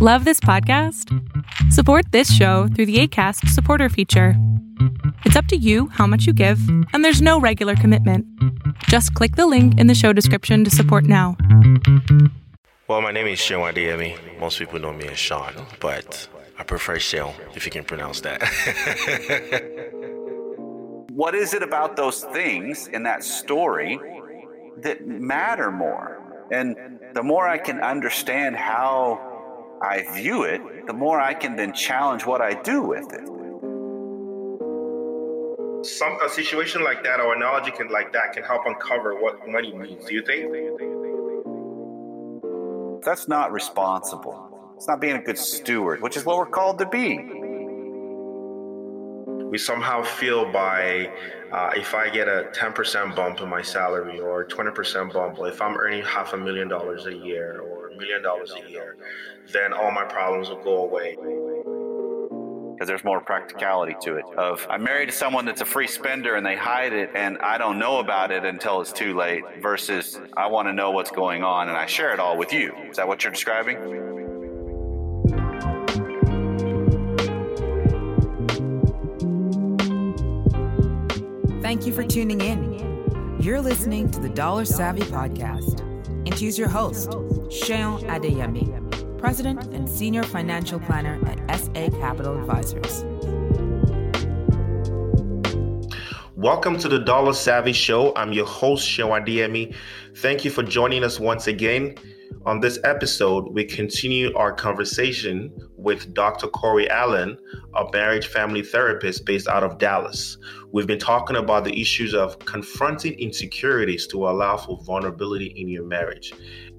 Love this podcast? Support this show through the ACAST supporter feature. It's up to you how much you give, and there's no regular commitment. Just click the link in the show description to support now. Well, my name is Seun Adeyemi. Most people know me as Sean, but I prefer Seun if you can pronounce that. what is it about those things in that story that matter more? And the more I can understand how I view it, the more I can then challenge what I do with it. Some a situation like that or analogy can like that can help uncover what money means. Do you think? That's not responsible. It's not being a good steward, which is what we're called to be. We somehow feel by uh, if I get a 10% bump in my salary or 20% bump, or if I'm earning half a million dollars a year or million dollars a year, then all my problems will go away. Because there's more practicality to it. Of I'm married to someone that's a free spender and they hide it, and I don't know about it until it's too late. Versus I want to know what's going on and I share it all with you. Is that what you're describing? Thank you for tuning in. You're listening to the Dollar Savvy Podcast. And here's your host, Seun Adeyemi, President and Senior Financial Planner at SA Capital Advisors. Welcome to the Dollar Savvy Show. I'm your host, Seun Adeyemi. Thank you for joining us once again. On this episode, we continue our conversation with Dr. Corey Allen, a marriage family therapist based out of Dallas. We've been talking about the issues of confronting insecurities to allow for vulnerability in your marriage.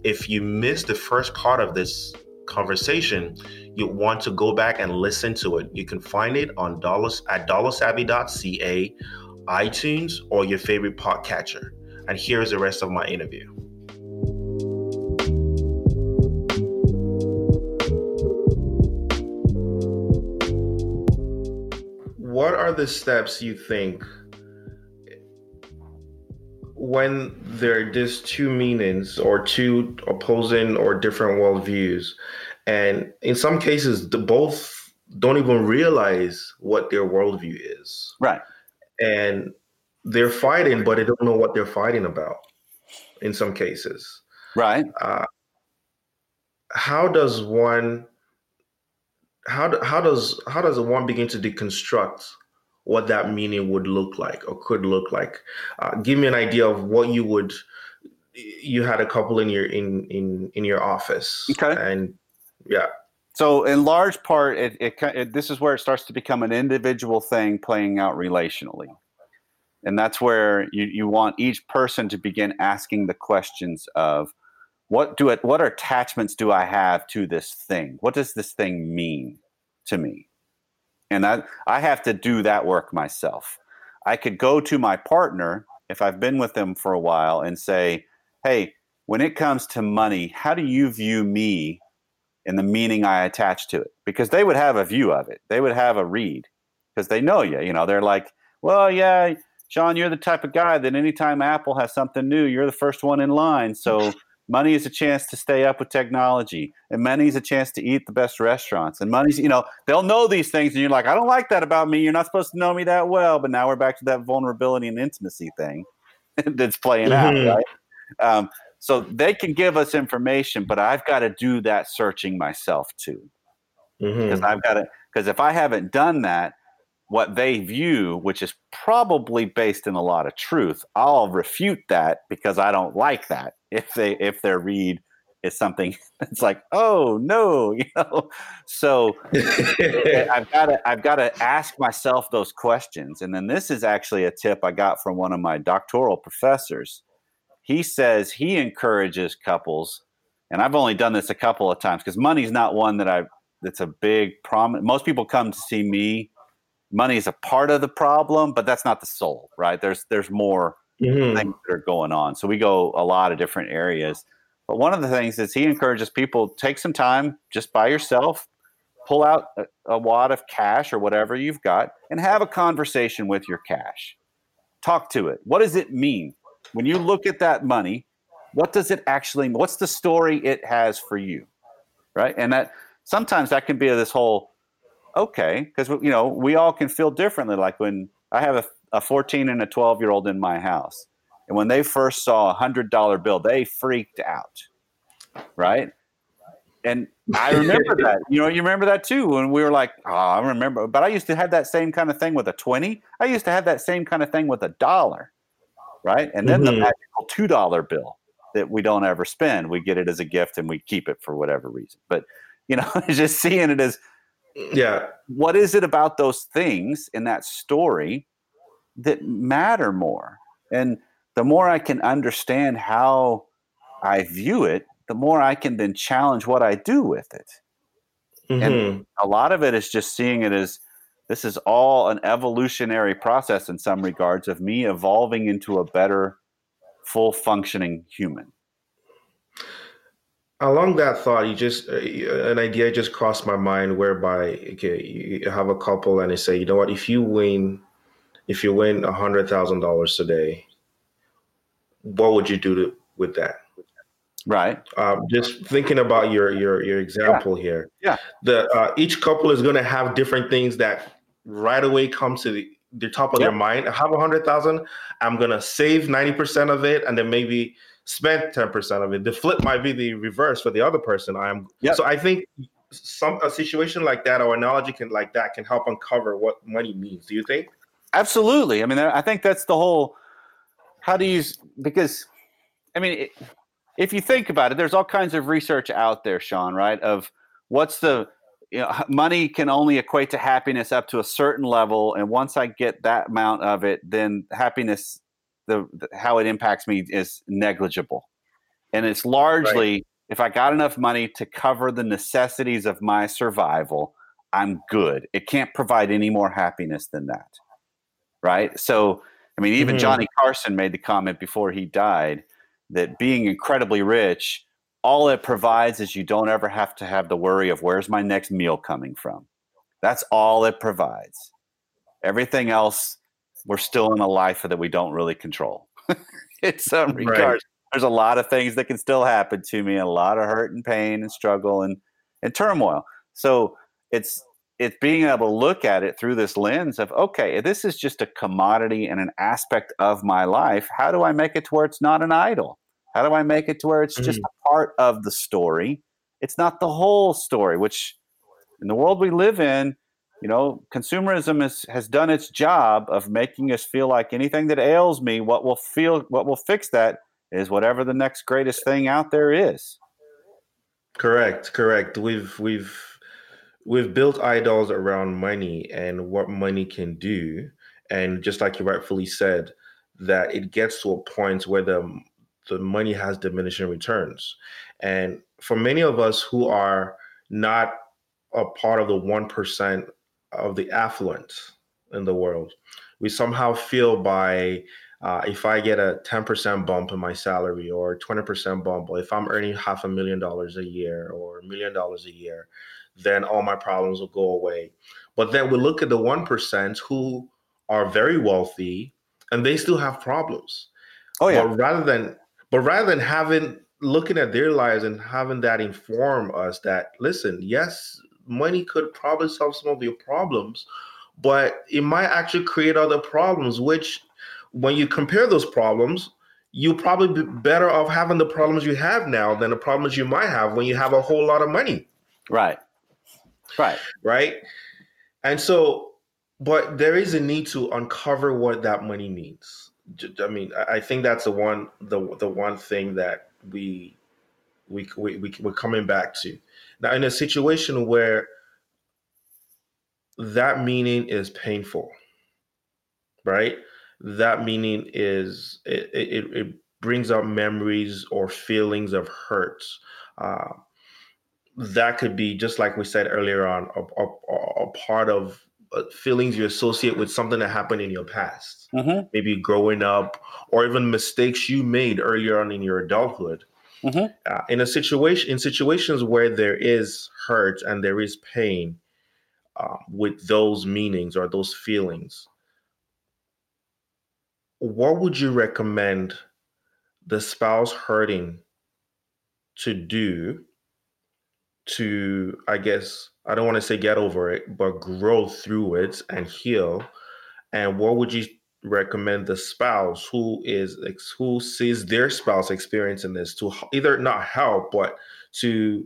If you missed the first part of this conversation, you want to go back and listen to it. You can find it on dollars at dollarsavvy.ca, iTunes, or your favorite podcatcher. And here's the rest of my interview. Are the steps you think when there are just two meanings or two opposing or different worldviews, and in some cases, the both don't even realize what their worldview is. Right. And they're fighting, but they don't know what they're fighting about in some cases. Right. Uh, how does one how how does how does one begin to deconstruct what that meaning would look like or could look like? Uh, give me an idea of what you would. You had a couple in your in in in your office, okay, and yeah. So in large part, it, it, it this is where it starts to become an individual thing playing out relationally, and that's where you you want each person to begin asking the questions of what do it what attachments do i have to this thing what does this thing mean to me and I, I have to do that work myself. I could go to my partner if i've been with them for a while and say hey when it comes to money how do you view me and the meaning i attach to it? Because they would have a view of it. They would have a read because they know you you know? They're like well yeah sean you're the type of guy that anytime apple has something new you're the first one in line. So Money is a chance to stay up with technology, and money is a chance to eat the best restaurants. And money's, you know, they'll know these things, and you're like, I don't like that about me. You're not supposed to know me that well. But now we're back to that vulnerability and intimacy thing that's playing mm-hmm. out, right? Um, so they can give us information, but I've got to do that searching myself too, because mm-hmm. I've got to. Because if I haven't done that, what they view, which is probably based in a lot of truth, I'll refute that because I don't like that. If they if their read is something it's like, oh no, you know. So I've got to I've got to ask myself those questions. And then this is actually a tip I got from one of my doctoral professors. He says he encourages couples, and I've only done this a couple of times because money's not one that I that's a big problem. Most people come to see me money is a part of the problem, but that's not the soul, right? There's there's more mm-hmm. things that are going on. So we go a lot of different areas. But one of the things is he encourages people take some time just by yourself, pull out a, a wad of cash or whatever you've got, and have a conversation with your cash. Talk to it. What does it mean when you look at that money? What does it actually? What's the story it has for you, right? And that sometimes that can be this whole okay because you know we all can feel differently like when i have a, a 14 and a 12 year old in my house. And when they first saw a hundred dollar bill they freaked out right? And i remember that. You know you remember that too when we were like oh i remember but i used to have that same kind of thing with a 20 i used to have that same kind of thing with a dollar right? And then mm-hmm. the magical two dollar bill that we don't ever spend. We get it as a gift and we keep it for whatever reason. But you know just seeing it as yeah. what is it about those things in that story that matter more. And the more i can understand how i view it the more i can then challenge what i do with it. Mm-hmm. and a lot of it is just seeing it as this is all an evolutionary process in some regards of me evolving into a better full functioning human. Along that thought you just uh, an idea just crossed my mind whereby okay you have a couple and they say you know what? If you win if you win a hundred thousand dollars today what would you do to, with that right um, just thinking about your your your example yeah. here yeah the uh, each couple is going to have different things that right away come to the, the top of their mind i have a hundred thousand i'm going to save 90% of it and then maybe spend 10% of it. The flip might be the reverse for the other person. I'm yep. so I think some a situation like that or analogy can like that can help uncover what money means. Do you think? Absolutely. I mean, I think that's the whole. How do you? Because, I mean, it, if you think about it, there's all kinds of research out there, Sean. Right? Of what's the you know, money can only equate to happiness up to a certain level, and once I get that amount of it, then happiness the, the how it impacts me is negligible, and it's largely right. if I got enough money to cover the necessities of my survival, I'm good. It can't provide any more happiness than that, right? So, I mean, even mm-hmm. Johnny Carson made the comment before he died that being incredibly rich all it provides is you don't ever have to have the worry of where's my next meal coming from. That's all it provides. Everything else we're still in a life that we don't really control. in some regards, right. there's a lot of things that can still happen to me, and a lot of hurt and pain and struggle and and turmoil. So it's it's being able to look at it through this lens of okay, this is just a commodity and an aspect of my life. How do I make it to where it's not an idol? How do I make it to where it's mm-hmm. just a part of the story? It's not the whole story, which in the world we live in, you know, consumerism has, has done its job of making us feel like anything that ails me, what will feel, what will fix that is whatever the next greatest thing out there is. Correct, correct. We've we've we've built idols around money and what money can do, and just like you rightfully said, that it gets to a point where the the money has diminishing returns, and for many of us who are not a part of the one percent of the affluent in the world. We somehow feel by uh, if I get a 10% bump in my salary or 20% bump, or if I'm earning half a million dollars a year or a million dollars a year, then all my problems will go away. But then we look at the 1% who are very wealthy and they still have problems. Oh yeah. But rather than but rather than having looking at their lives and having that inform us that listen, yes, money could probably solve some of your problems, but it might actually create other problems, which when you compare those problems, you'll probably be better off having the problems you have now than the problems you might have when you have a whole lot of money. Right. Right. Right. And so, but there is a need to uncover what that money means. I mean, I think that's the one the the one thing that we we we, we we're coming back to now, in a situation where that meaning is painful, right? That meaning is it, it, it brings up memories or feelings of hurt. Uh, that could be just like we said earlier on, a, a, a part of uh, feelings you associate with something that happened in your past, mm-hmm. maybe growing up, or even mistakes you made earlier on in your adulthood. Mm-hmm. Uh, in a situation, in situations where there is hurt and there is pain uh, with those meanings or those feelings, what would you recommend the spouse hurting to do to, I guess, I don't want to say get over it, but grow through it and heal? And what would you recommend the spouse who is who sees their spouse experiencing this to either not help but to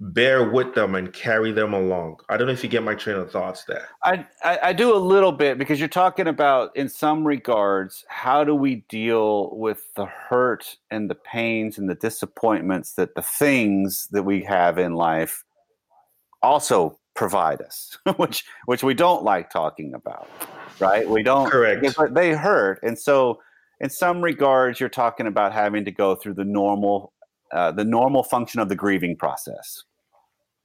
bear with them and carry them along. I don't know if you get my train of thoughts there. I, I, I do a little bit because you're talking about, in some regards, how do we deal with the hurt and the pains and the disappointments that the things that we have in life also provide us, which which we don't like talking about, right? We don't. Correct. But they hurt, and so in some regards, you're talking about having to go through the normal. Uh, the normal function of the grieving process,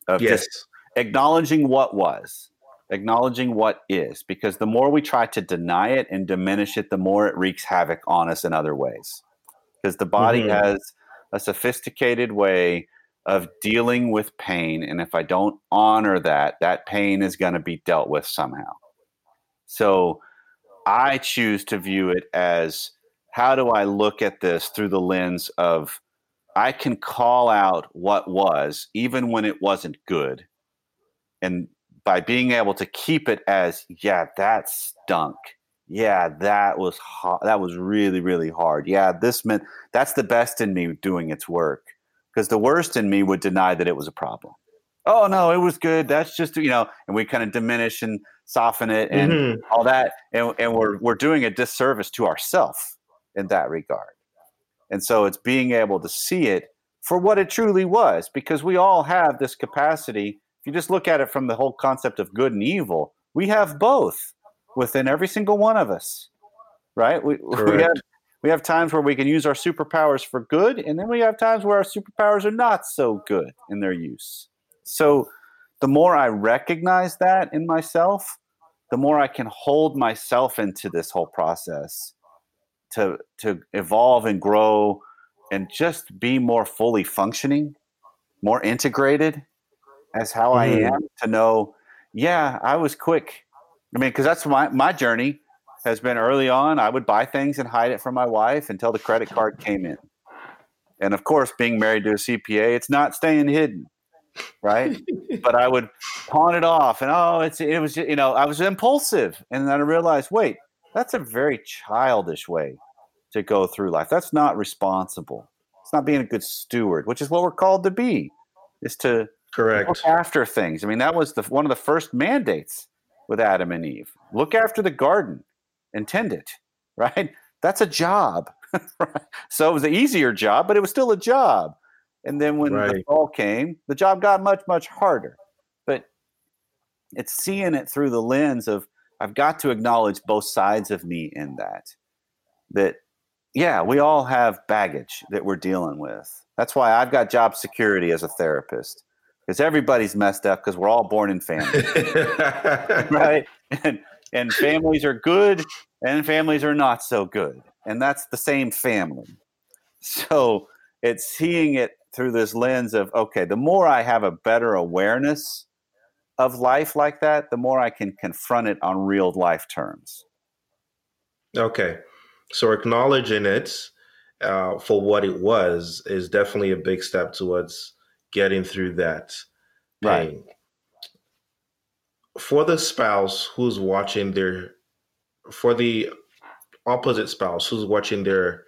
of yes. just acknowledging what was, acknowledging what is, because the more we try to deny it and diminish it, the more it wreaks havoc on us in other ways. Because the body mm-hmm. has a sophisticated way of dealing with pain. And if I don't honor that, that pain is going to be dealt with somehow. So I choose to view it as how do I look at this through the lens of I can call out what was, even when it wasn't good. And by being able to keep it as, yeah, that stunk. Yeah, that was hot. That was really, really hard. Yeah, this meant that's the best in me doing its work. Because the worst in me would deny that it was a problem. Oh no, it was good. That's just you know, and we kind of diminish and soften it and mm-hmm. all that, and, and we're we're doing a disservice to ourself in that regard. And so it's being able to see it for what it truly was, because we all have this capacity. If you just look at it from the whole concept of good and evil, we have both within every single one of us, right? We, we have we have times where we can use our superpowers for good, and then we have times where our superpowers are not so good in their use. So the more I recognize that in myself, the more I can hold myself into this whole process to to evolve and grow and just be more fully functioning, more integrated as how mm. I mm-hmm. am to know, yeah, I was quick. I mean, because that's my my journey has been early on. I would buy things and hide it from my wife until the credit card came in. And of course, being married to a CPA, it's not staying hidden, right? but I would pawn it off, and oh, it's it was you know I was impulsive, and then I realized, wait, that's a very childish way to go through life. That's not responsible. It's not being a good steward, which is what we're called to be, is to correct look after things. I mean, that was the one of the first mandates with Adam and Eve. Look after the garden and tend it, right? That's a job. so it was an easier job, but it was still a job. And then when right. the fall came, the job got much, much harder. But it's seeing it through the lens of I've got to acknowledge both sides of me in that. That yeah, we all have baggage that we're dealing with. That's why I've got job security as a therapist because everybody's messed up because we're all born in families, right? And, and families are good and families are not so good. And that's the same family. So it's seeing it through this lens of okay, the more I have a better awareness of life like that, the more I can confront it on real life terms. Okay. So acknowledging it uh, for what it was is definitely a big step towards getting through that pain. Right. For the spouse who's watching their, for the opposite spouse who's watching their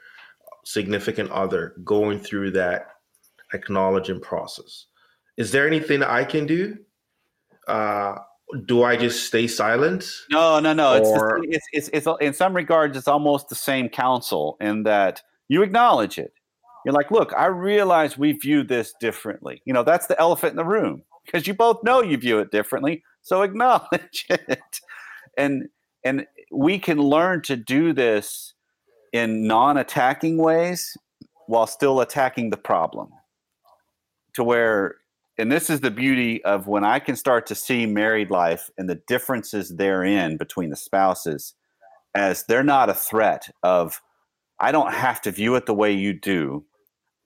significant other going through that acknowledging process, is there anything I can do? Uh, do I just stay silent? No, no, no. Or... It's, it's, it's, it's, in some regards, it's almost the same counsel in that you acknowledge it. You're like, look, I realize we view this differently. You know, that's the elephant in the room because you both know you view it differently. So acknowledge it. And, and we can learn to do this in non attacking ways while still attacking the problem to where and this is the beauty of when I can start to see married life and the differences therein between the spouses as they're not a threat of I don't have to view it the way you do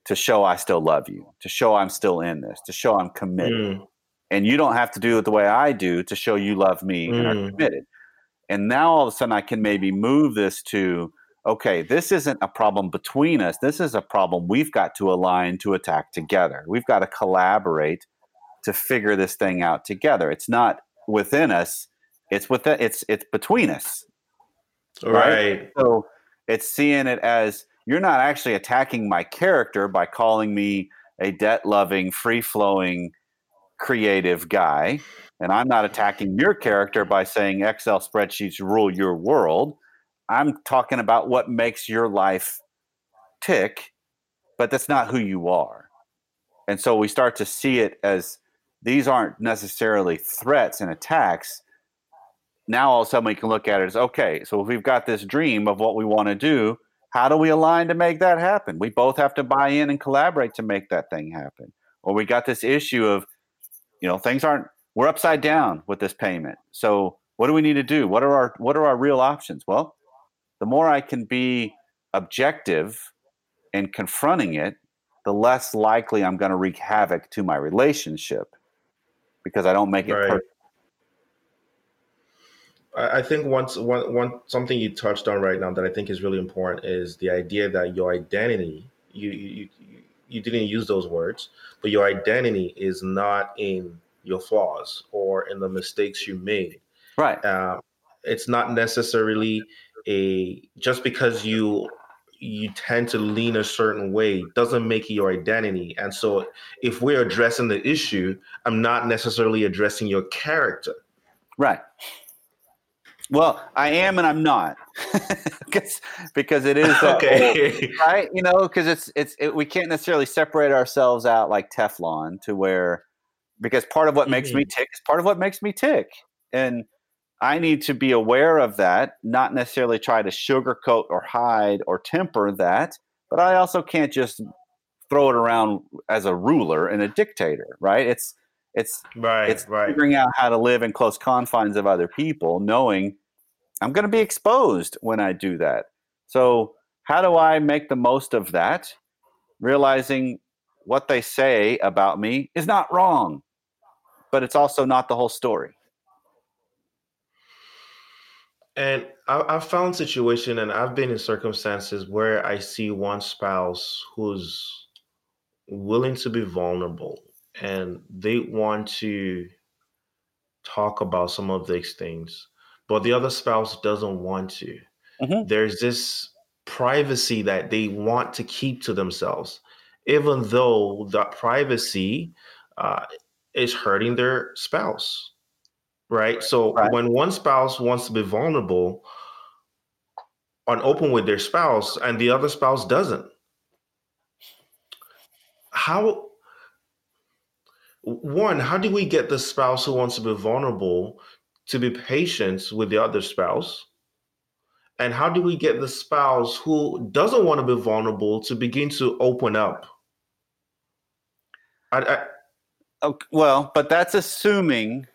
to show I still love you, to show I'm still in this, to show I'm committed. Mm. And you don't have to do it the way I do to show you love me mm. and are mm. committed. And now all of a sudden I can maybe move this to okay, this isn't a problem between us. This is a problem we've got to align to attack together. We've got to collaborate to figure this thing out together. It's not within us. It's within it's it's between us. Right. right. So it's seeing it as you're not actually attacking my character by calling me a debt loving, free flowing, creative guy. And I'm not attacking your character by saying Excel spreadsheets rule your world. I'm talking about what makes your life tick, but that's not who you are. And so we start to see it as these aren't necessarily threats and attacks. Now all of a sudden we can look at it as okay, so if we've got this dream of what we want to do, how do we align to make that happen? We both have to buy in and collaborate to make that thing happen. Or we got this issue of, you know, things aren't we're upside down with this payment. So what do we need to do? What are our what are our real options? Well, the more I can be objective and confronting it, the less likely I'm going to wreak havoc to my relationship because I don't make it right. perfect. I think once one one something you touched on right now that I think is really important is the idea that your identity you you you didn't use those words, but your identity is not in your flaws or in the mistakes you made. Right. Uh, it's not necessarily a just because you you tend to lean a certain way doesn't make it your identity. And so if we're addressing the issue, I'm not necessarily addressing your character. Right. Well, I am and I'm not, because because it is okay, right? You know, because it's it's it, we can't necessarily separate ourselves out like Teflon to where because part of what mm-hmm. makes me mm-hmm. tick is part of what makes me tick, and I need to be aware of that, not necessarily try to sugarcoat or hide or temper that, but I also can't just throw it around as a ruler and a dictator, right? It's it's right, it's right. figuring out how to live in close confines of other people, knowing I'm going to be exposed when I do that. So, how do I make the most of that? Realizing what they say about me is not wrong, but it's also not the whole story. And I, I've found situation, and I've been in circumstances where I see one spouse who's willing to be vulnerable, and they want to talk about some of these things, but the other spouse doesn't want to. Mm-hmm. There's this privacy that they want to keep to themselves, even though that privacy uh, is hurting their spouse right? So right. when one spouse wants to be vulnerable and open with their spouse and the other spouse doesn't, how one, how do we get the spouse who wants to be vulnerable to be patient with the other spouse? And how do we get the spouse who doesn't want to be vulnerable to begin to open up? I, I, okay, well, but that's assuming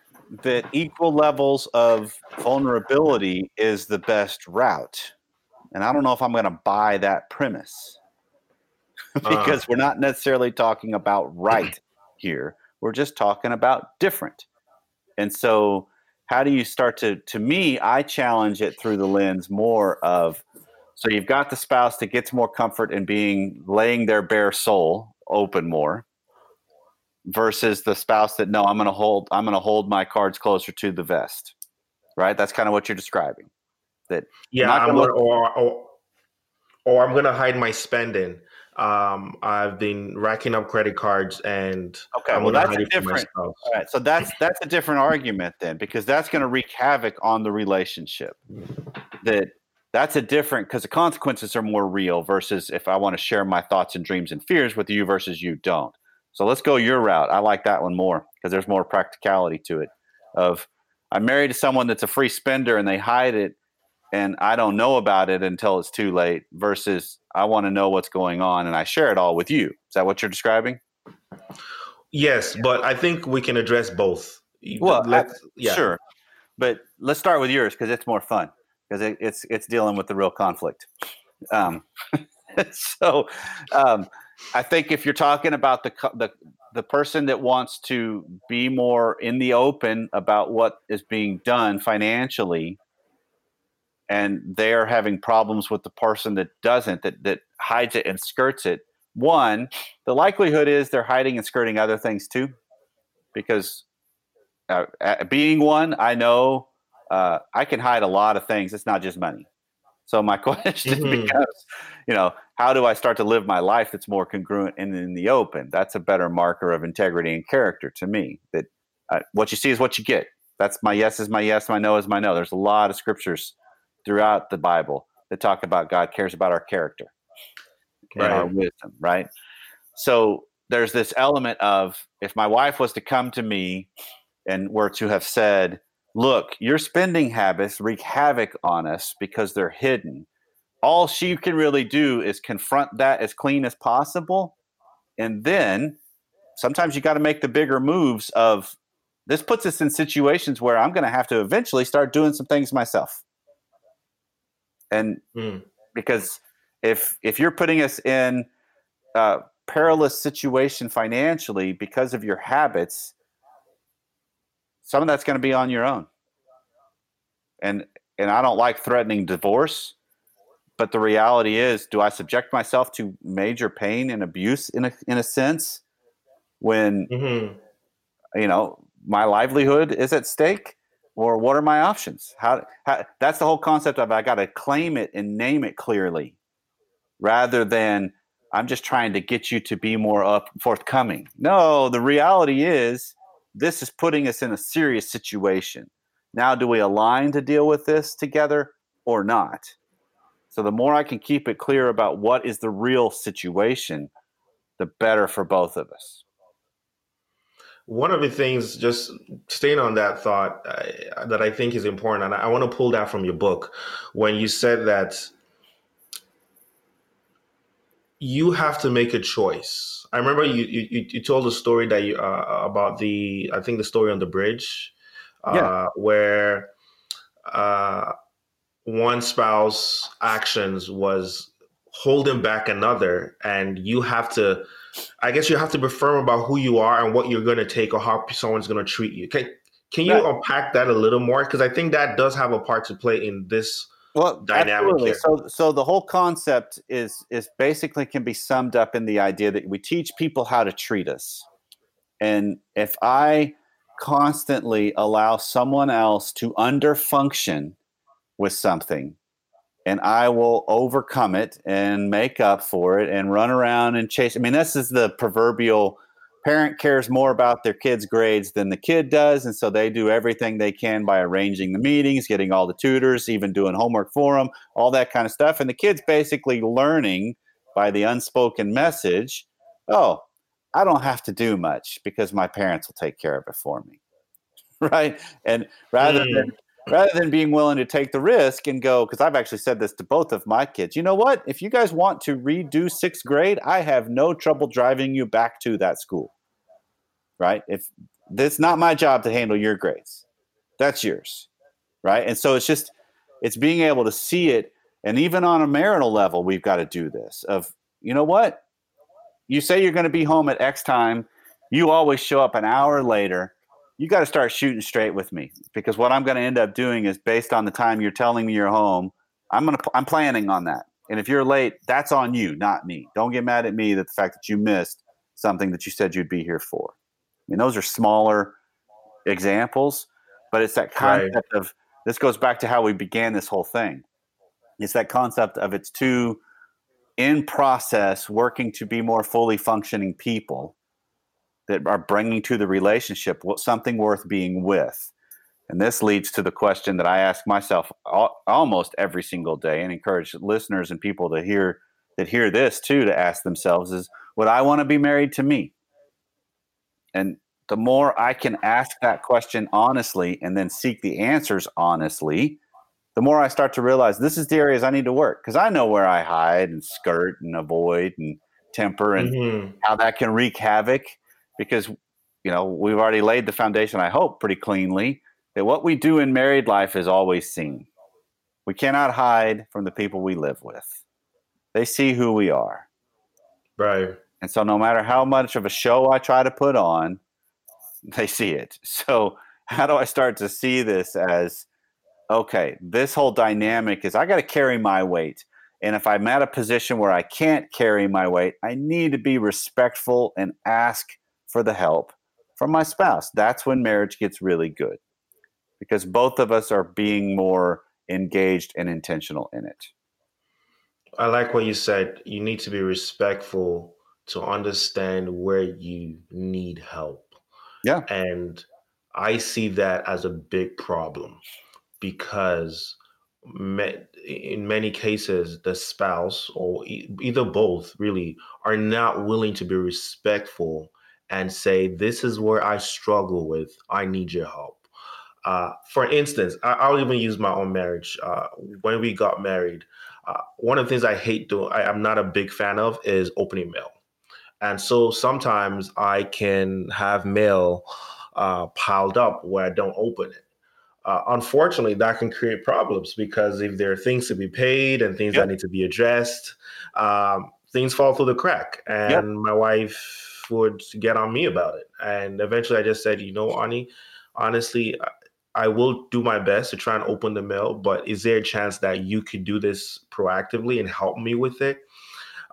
that equal levels of vulnerability is the best route. And I don't know if I'm going to buy that premise because uh. we're not necessarily talking about right here. We're just talking about different. And so, how do you start to, to me, I challenge it through the lens more of so you've got the spouse that gets more comfort in being laying their bare soul open more versus the spouse that no i'm going to hold i'm going to hold my cards closer to the vest right that's kind of what you're describing that yeah I'm gonna, look- or, or, or i'm going to hide my spending um, I've been racking up credit cards and okay, I'm well that's a different. All right, so that's that's a different argument then because that's going to wreak havoc on the relationship. That that's a different because the consequences are more real versus if I want to share my thoughts and dreams and fears with you versus you don't. So let's go your route. I like that one more because there's more practicality to it. Of I'm married to someone that's a free spender and they hide it and I don't know about it until it's too late versus I want to know what's going on and I share it all with you. Is that what you're describing? Yes, but I think we can address both. Well, I, yeah. sure. But let's start with yours because it's more fun because it, it's it's dealing with the real conflict. Um, so um, I think if you're talking about the the the person that wants to be more in the open about what is being done financially and they're having problems with the person that doesn't that that hides it and skirts it one the likelihood is they're hiding and skirting other things too because uh, being one, I know uh, I can hide a lot of things. It's not just money. So my question mm-hmm. becomes, you know, how do I start to live my life that's more congruent and in the open? That's a better marker of integrity and character to me. That uh, what you see is what you get. That's my yes is my yes, my no is my no. There's a lot of scriptures throughout the Bible that talk about God cares about our character right. our wisdom, right? So there's this element of if my wife was to come to me and were to have said, look, your spending habits wreak havoc on us because they're hidden. All she can really do is confront that as clean as possible. And then sometimes you got to make the bigger moves of this puts us in situations where I'm going to have to eventually start doing some things myself. And mm. because if if you're putting us in a perilous situation financially because of your habits, some of that's going to be on your own. And and I don't like threatening divorce, but the reality is, do I subject myself to major pain and abuse in a in a sense when mm-hmm. you know my livelihood is at stake? Or what are my options? How, how that's the whole concept of I got to claim it and name it clearly, rather than I'm just trying to get you to be more up forthcoming. No, the reality is this is putting us in a serious situation. Now, do we align to deal with this together or not? So, the more I can keep it clear about what is the real situation, the better for both of us. One of the things, just staying on that thought, uh, that I think is important, and I want to pull that from your book when you said that you have to make a choice. I remember you you, you told a story that you uh, about the I think the story on the bridge, uh, yeah. where uh, one spouse actions was holding back another, and you have to I guess you have to be firm about who you are and what you're going to take or how someone's going to treat you. Can, can you unpack that a little more? Because I think that does have a part to play in this well, dynamic absolutely. Here. So, so the whole concept is is basically can be summed up in the idea that we teach people how to treat us, and if I constantly allow someone else to underfunction with something and I will overcome it and make up for it and run around and chase. I mean, this is the proverbial parent cares more about their kid's grades than the kid does. And so they do everything they can by arranging the meetings, getting all the tutors, even doing homework for them, all that kind of stuff. And the kid's basically learning by the unspoken message oh, I don't have to do much because my parents will take care of it for me. right. And rather mm. than rather than being willing to take the risk and go because i've actually said this to both of my kids you know what? If you guys want to redo sixth grade i have no trouble driving you back to that school. Right? If it's not my job to handle your grades. That's yours. Right? And so it's just it's being able to see it and even on a marital level we've got to do this of you know what? You say you're going to be home at x time. You always show up an hour later you got to start shooting straight with me because what I'm going to end up doing is based on the time you're telling me you're home. I'm going to I'm planning on that. And if you're late, that's on you, not me. Don't get mad at me that the fact that you missed something that you said you'd be here for. I mean, those are smaller examples, but it's that concept right. of this goes back to how we began this whole thing. It's that concept of it's two in process working to be more fully functioning people that are bringing to the relationship something worth being with. And this leads to the question that I ask myself almost every single day and encourage listeners and people to hear that hear this too to ask themselves is would I want to be married to me? And the more I can ask that question honestly and then seek the answers honestly, the more I start to realize this is the areas I need to work because I know where I hide and skirt and avoid and temper and mm-hmm. how that can wreak havoc because you know we've already laid the foundation i hope pretty cleanly that what we do in married life is always seen. We cannot hide from the people we live with. They see who we are. Right. And so no matter how much of a show i try to put on they see it. So how do i start to see this as okay this whole dynamic is i got to carry my weight. And if i'm at a position where i can't carry my weight i need to be respectful and ask for the help from my spouse. That's when marriage gets really good because both of us are being more engaged and intentional in it. I like what you said. You need to be respectful to understand where you need help. Yeah. And I see that as a big problem because in many cases, the spouse or either both really are not willing to be respectful and say, This is where I struggle with. I need your help. Uh, for instance, I, will even use my own marriage. Uh, when we got married, uh, one of the things I hate doing, I, I'm not a big fan of, is opening mail. And so sometimes I can have mail uh, piled up where I don't open it. Uh, unfortunately, that can create problems because if there are things to be paid and things yep. that need to be addressed, um, things fall through the crack. And yep. my wife would get on me about it. And eventually I just said, you know, Ani, honestly, I will do my best to try and open the mail, but is there a chance that you could do this proactively and help me with it?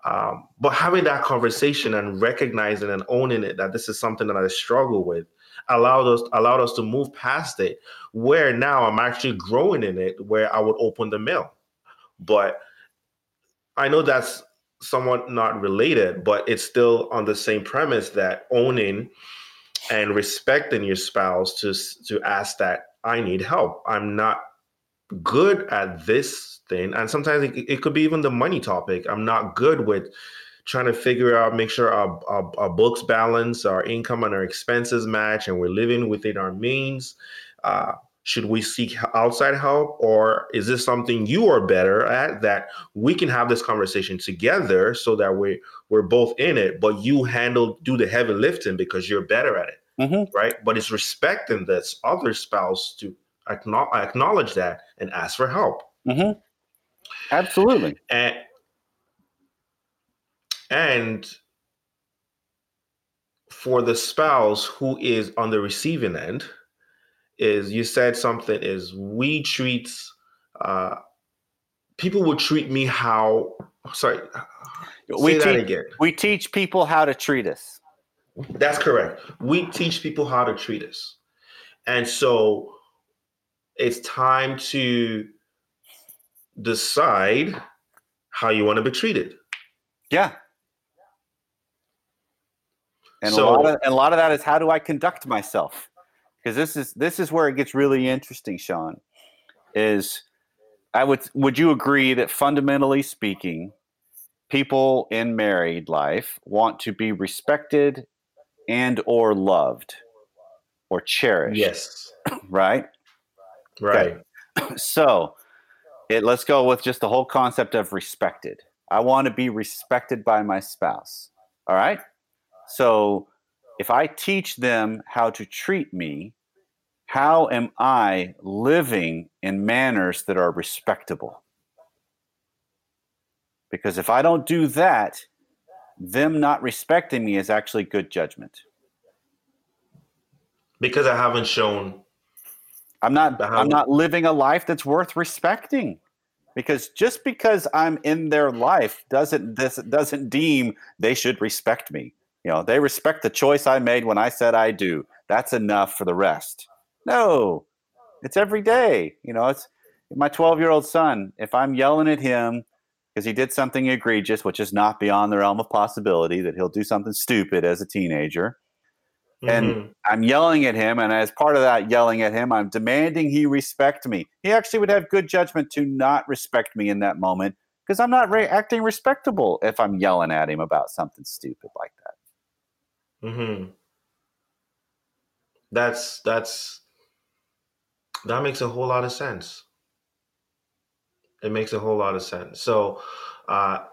Um, but having that conversation and recognizing and owning it that this is something that I struggle with allowed us allowed us to move past it. Where now I'm actually growing in it, where I would open the mail. But I know that's somewhat not related, but it's still on the same premise that owning and respecting your spouse to to ask that I need help. I'm not good at this thing. And sometimes it, it, could be even the money topic. I'm not good with trying to figure out, make sure our, our, our, books balance, our income and our expenses match, and we're living within our means. Uh, should we seek outside help, or is this something you are better at that we can have this conversation together so that we we're both in it, but you handle do the heavy lifting because you're better at it, mm-hmm. right? But it's respecting this other spouse to acknowledge that and ask for help. Mm-hmm. Absolutely. And and for the spouse who is on the receiving end, is you said something is we treat uh, people would treat me how sorry we teach, we teach people how to treat us that's correct we teach people how to treat us and so it's time to decide how you want to be treated. Yeah. And so, a lot of and a lot of that is how do I conduct myself? Because this is this is where it gets really interesting, Sean. Is I would would you agree that fundamentally speaking, people in married life want to be respected and or loved or cherished. Yes. Right? Right. Okay. So it, let's go with just the whole concept of respected. I want to be respected by my spouse. All right. So if I teach them how to treat me, how am I living in manners that are respectable? Because if I don't do that, them not respecting me is actually good judgment. Because I haven't shown I'm not I'm not living a life that's worth respecting. Because just because I'm in their life doesn't this doesn't deem they should respect me. You know, they respect the choice I made when I said I do. That's enough for the rest. No. It's every day. You know, it's my 12 year old son. If I'm yelling at him because he did something egregious, which is not beyond the realm of possibility, that he'll do something stupid as a teenager, and mm-hmm. I'm yelling at him. And as part of that yelling at him, I'm demanding he respect me. He actually would have good judgment to not respect me in that moment because I'm not re- acting respectable if I'm yelling at him about something stupid like that. Hmm. That's that's that makes a whole lot of sense. It makes a whole lot of sense. So, uh,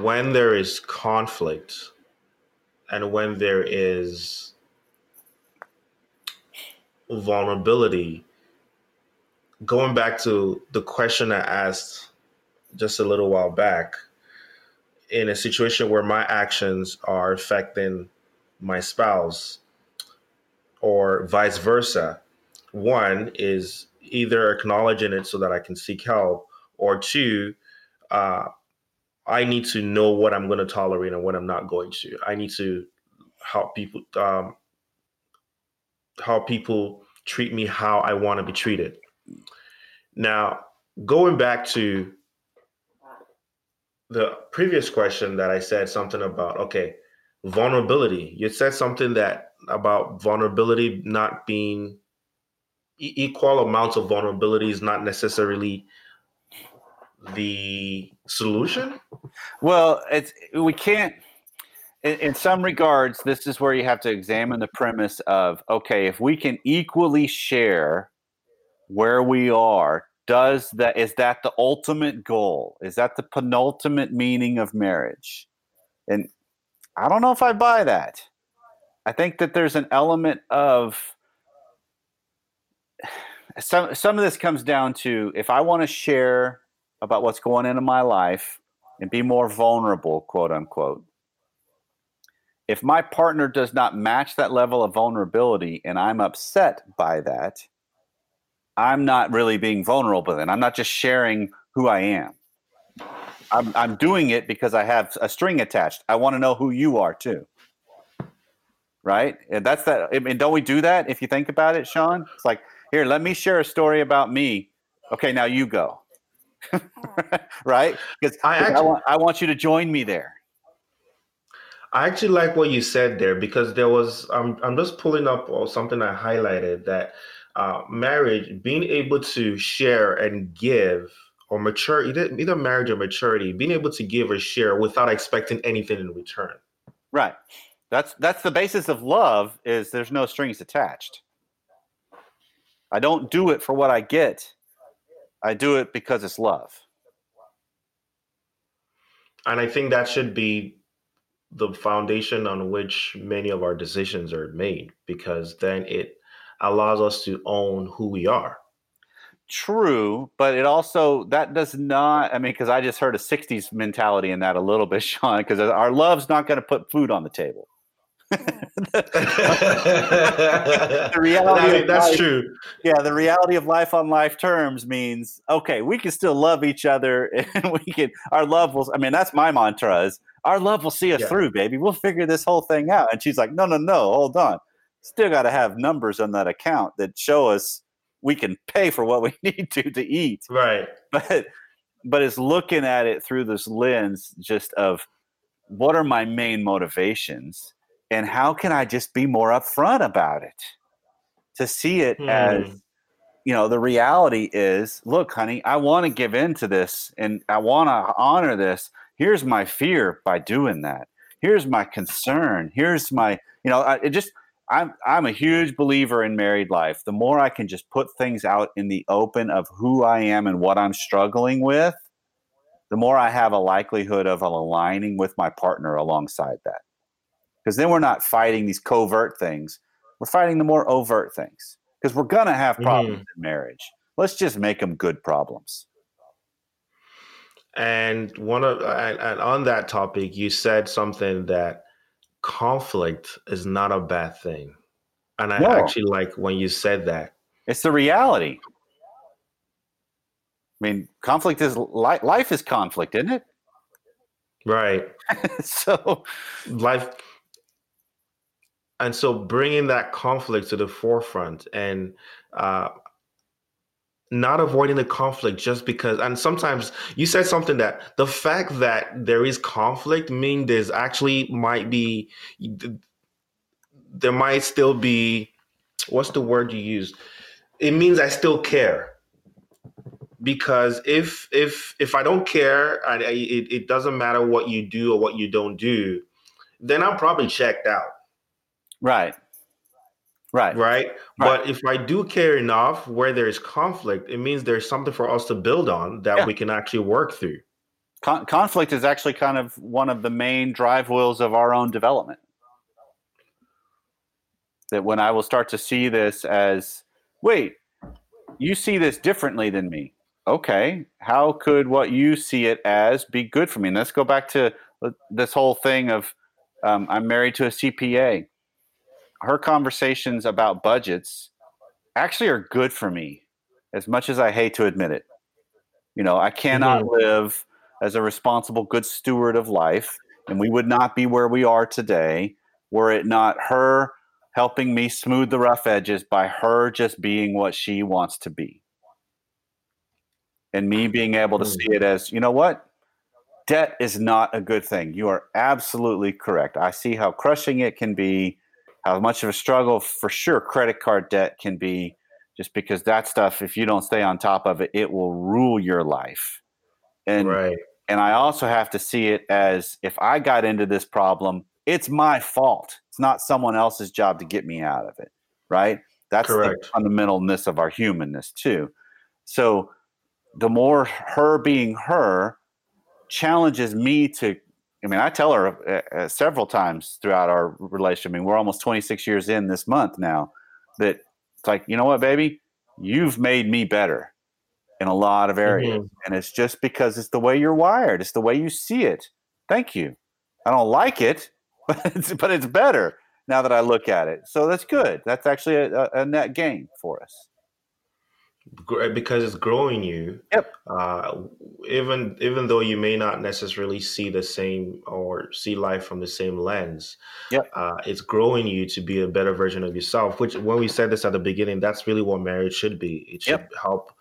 when there is conflict and when there is vulnerability, going back to the question I asked just a little while back, in a situation where my actions are affecting my spouse or vice versa, one is either acknowledging it so that I can seek help, or two, uh, I need to know what I'm going to tolerate and what I'm not going to. I need to help people um, how people treat me how I want to be treated. Now, going back to the previous question that I said something about, okay, vulnerability. You said something that about vulnerability not being equal amounts of vulnerability is not necessarily the solution. Well, it's we can't. In, in some regards, this is where you have to examine the premise of okay, if we can equally share where we are does that is that the ultimate goal? Is that the penultimate meaning of marriage? And i don't know if i buy that. I think that there's an element of some some of this comes down to if i want to share about what's going on in my life and be more vulnerable quote unquote if my partner does not match that level of vulnerability and i'm upset by that I'm not really being vulnerable then. I'm not just sharing who I am. I'm, I'm doing it because I have a string attached. I want to know who you are too. Right? And that's that. I mean, don't we do that if you think about it, Seun? It's like, here, let me share a story about me. Okay, now you go. right? Because I, actually, I, want, I want you to join me there. I actually like what you said there because there was I'm I'm just pulling up uh, something I highlighted that uh, marriage, being able to share and give or mature, either, either marriage or maturity, being able to give or share without expecting anything in return. Right. That's that's the basis of love is there's no strings attached. I don't do it for what I get. I do it because it's love. And I think that should be the foundation on which many of our decisions are made because then it allows us to own who we are. True, but it also that does not. I mean, because I just heard a '60s mentality in that a little bit, Seun. Because our love's not going to put food on the table. the reality I mean, that's life, true. Yeah, the reality of life on life terms means okay, we can still love each other, and we can our love will. I mean, that's my mantra: is our love will see us yeah. through, baby. We'll figure this whole thing out. And she's like, no, no, no, hold on still got to have numbers on that account that show us we can pay for what we need to to eat. Right. But but it's looking at it through this lens just of what are my main motivations and how can I just be more upfront about it to see it hmm. as you know the reality is look honey I want to give in to this and I want to honor this here's my fear by doing that here's my concern here's my you know it just I'm I'm a huge believer in married life. The more I can just put things out in the open of who I am and what I'm struggling with, the more I have a likelihood of aligning with my partner alongside that. Because then we're not fighting these covert things. We're fighting the more overt things. Because we're gonna have problems mm. in marriage. Let's just make them good problems. And one of and, and on that topic, you said something that conflict is not a bad thing. And I no. actually like when you said that. It's the reality. I mean, conflict is li- life is conflict, isn't it? Right. so life and so bringing that conflict to the forefront and uh, not avoiding the conflict just because and sometimes you said something that the fact that there is conflict mean there's actually might be there might still be what's the word you use? It means i still care. Because if if if i don't care and it, it doesn't matter what you do or what you don't do then i'm probably checked out. Right Right. right. Right. But if I do care enough where there's conflict, it means there's something for us to build on that yeah. we can actually work through. Con- conflict is actually kind of one of the main drive wheels of our own development. That when I will start to see this as, wait, you see this differently than me. Okay. How could what you see it as be good for me? And let's go back to uh, this whole thing of um, I'm married to a CPA her conversations about budgets actually are good for me, as much as I hate to admit it. You know, I cannot mm-hmm. live as a responsible, good steward of life, and we would not be where we are today were it not her helping me smooth the rough edges by her just being what she wants to be. And me being able to see it as, you know what? Debt is not a good thing. You are absolutely correct. I see how crushing it can be, how much of a struggle for sure credit card debt can be, just because that stuff, if you don't stay on top of it, it will rule your life. And right. and I also have to see it as if I got into this problem, it's my fault. It's not someone else's job to get me out of it. Right. That's Correct. the fundamentalness of our humanness too. So the more her being her challenges me to I mean, I tell her uh, uh, several times throughout our relationship. I mean, we're almost 26 years in this month now. That it's like, you know what, baby, you've made me better in a lot of areas, Mhm. and it's just because it's the way you're wired. It's the way you see it. Thank you. I don't like it, but it's, but it's better now that I look at it. So that's good. That's actually a, a net gain for us. Because it's growing you. Yep. Uh, even even though you may not necessarily see the same or see life from the same lens. Yep. Uh, it's growing you to be a better version of yourself. Which, when we said this at the beginning, that's really what marriage should be. It should Yep. help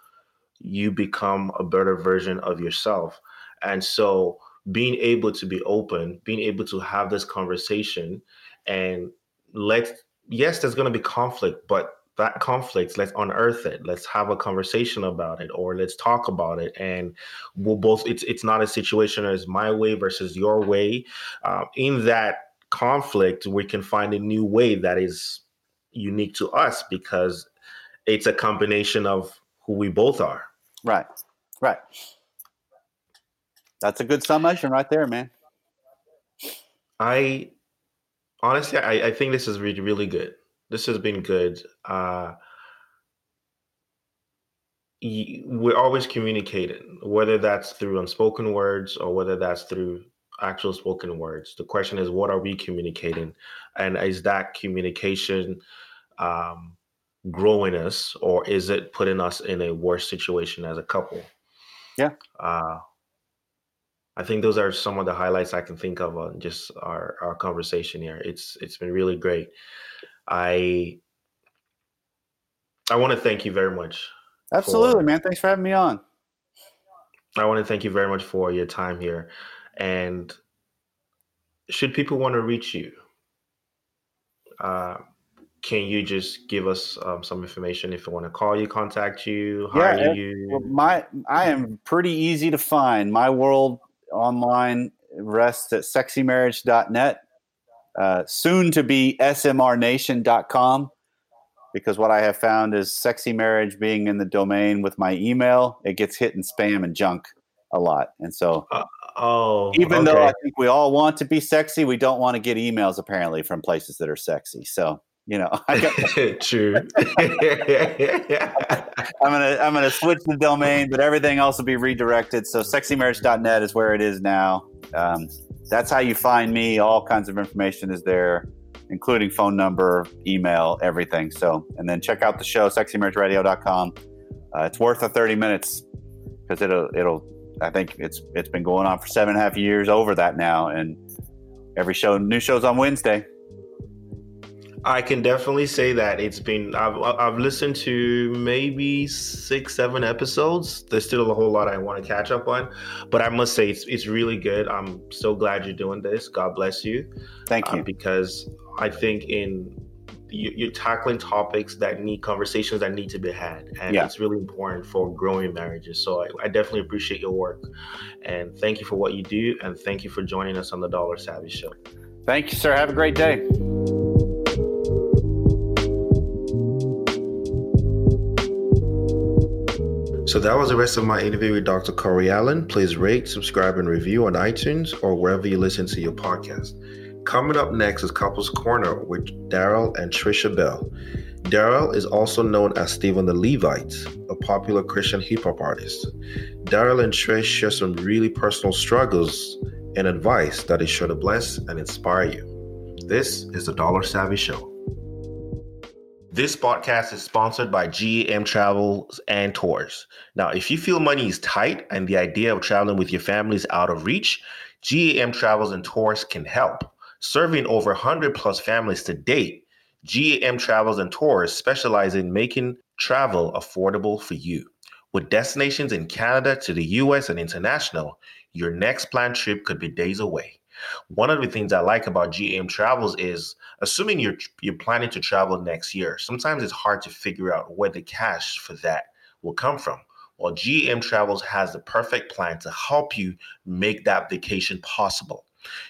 you become a better version of yourself. And so, being able to be open, being able to have this conversation, and let yes, there's going to be conflict, but that conflict let's unearth it let's have a conversation about it or let's talk about it and we'll both it's it's not a situation as my way versus your way um, in that conflict we can find a new way that is unique to us because it's a combination of who we both are Right. Right. That's a good summation right there, man. i honestly i, I think this is really really good this has been good uh we're always communicating, whether that's through unspoken words or whether that's through actual spoken words. The question is, what are we communicating? And is that communication um, growing us or is it putting us in a worse situation as a couple? Yeah. Uh, I think those are some of the highlights I can think of on just our, our conversation here. It's it's been really great. I I want to thank you very much Absolutely, man. Thanks for having me on. I want to thank you very much for your time here. And should people want to reach you, uh, can you just give us um, some information if they want to call you, contact you, hire Yeah, you? Well, my I am pretty easy to find. My world online rests at sexymarriage.net, uh, soon to be smrnation.com, because what I have found is sexy marriage being in the domain with my email, it gets hit in spam and junk a lot. And so oh, even though I think we all want to be sexy, we don't want to get emails apparently from places that are sexy. So, you know, I got, True. I'm gonna I'm gonna switch the domain, but everything else will be redirected. So sexymarriage.net is where it is now. Um, that's how you find me. All kinds of information is there, including phone number, email, everything. So and then check out the show, sexymarriageradio.com. Uh, it's worth the 30 minutes because it'll it'll I think it's it's been going on for seven and a half years over that now, and every show new shows on Wednesday. I can definitely say that it's been. I've I've listened to maybe six, seven episodes. There's still a whole lot I want to catch up on, but I must say it's it's really good. I'm so glad you're doing this. God bless you, Thank uh, you. because I think in you, you're tackling topics that need conversations that need to be had, and Yeah. it's really important for growing marriages. So I, I definitely appreciate your work, and thank you for what you do, and thank you for joining us on the Dollar Savvy Show. Thank you, sir. Have a great day. So that was the rest of my interview with Dr. Corey Allen. Please rate, subscribe, and review on iTunes or wherever you listen to your podcast. Coming up next is Couples Corner with Daryl and Trisha Bell. Daryl is also known as Stephen the Levite, a popular Christian hip hop artist. Daryl and Trish share some really personal struggles and advice that is sure to bless and inspire you. This is the Dollar Savvy Show. This podcast is sponsored by GAM Travels and Tours. Now, if you feel money is tight and the idea of traveling with your family is out of reach, GAM Travels and Tours can help. Serving over 100 plus families to date, GAM Travels and Tours specialize in making travel affordable for you. With destinations in Canada to the US and international, your next planned trip could be days away. One of the things I like about GAM Travels is assuming you're you're planning to travel next year, sometimes it's hard to figure out where the cash for that will come from. Well, GAM Travels has the perfect plan to help you make that vacation possible.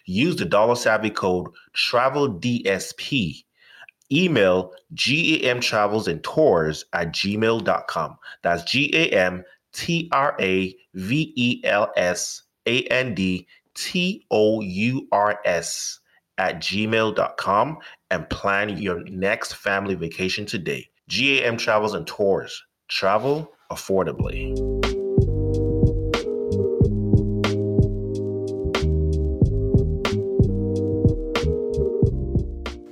Use the dollar savvy code TRAVELDSP. Email GAM Travels and Tours at gmail.com. That's G A M T R A V E L S A N D T O U R S at gmail.com and plan your next family vacation today. GAM Travels and Tours. Travel affordably.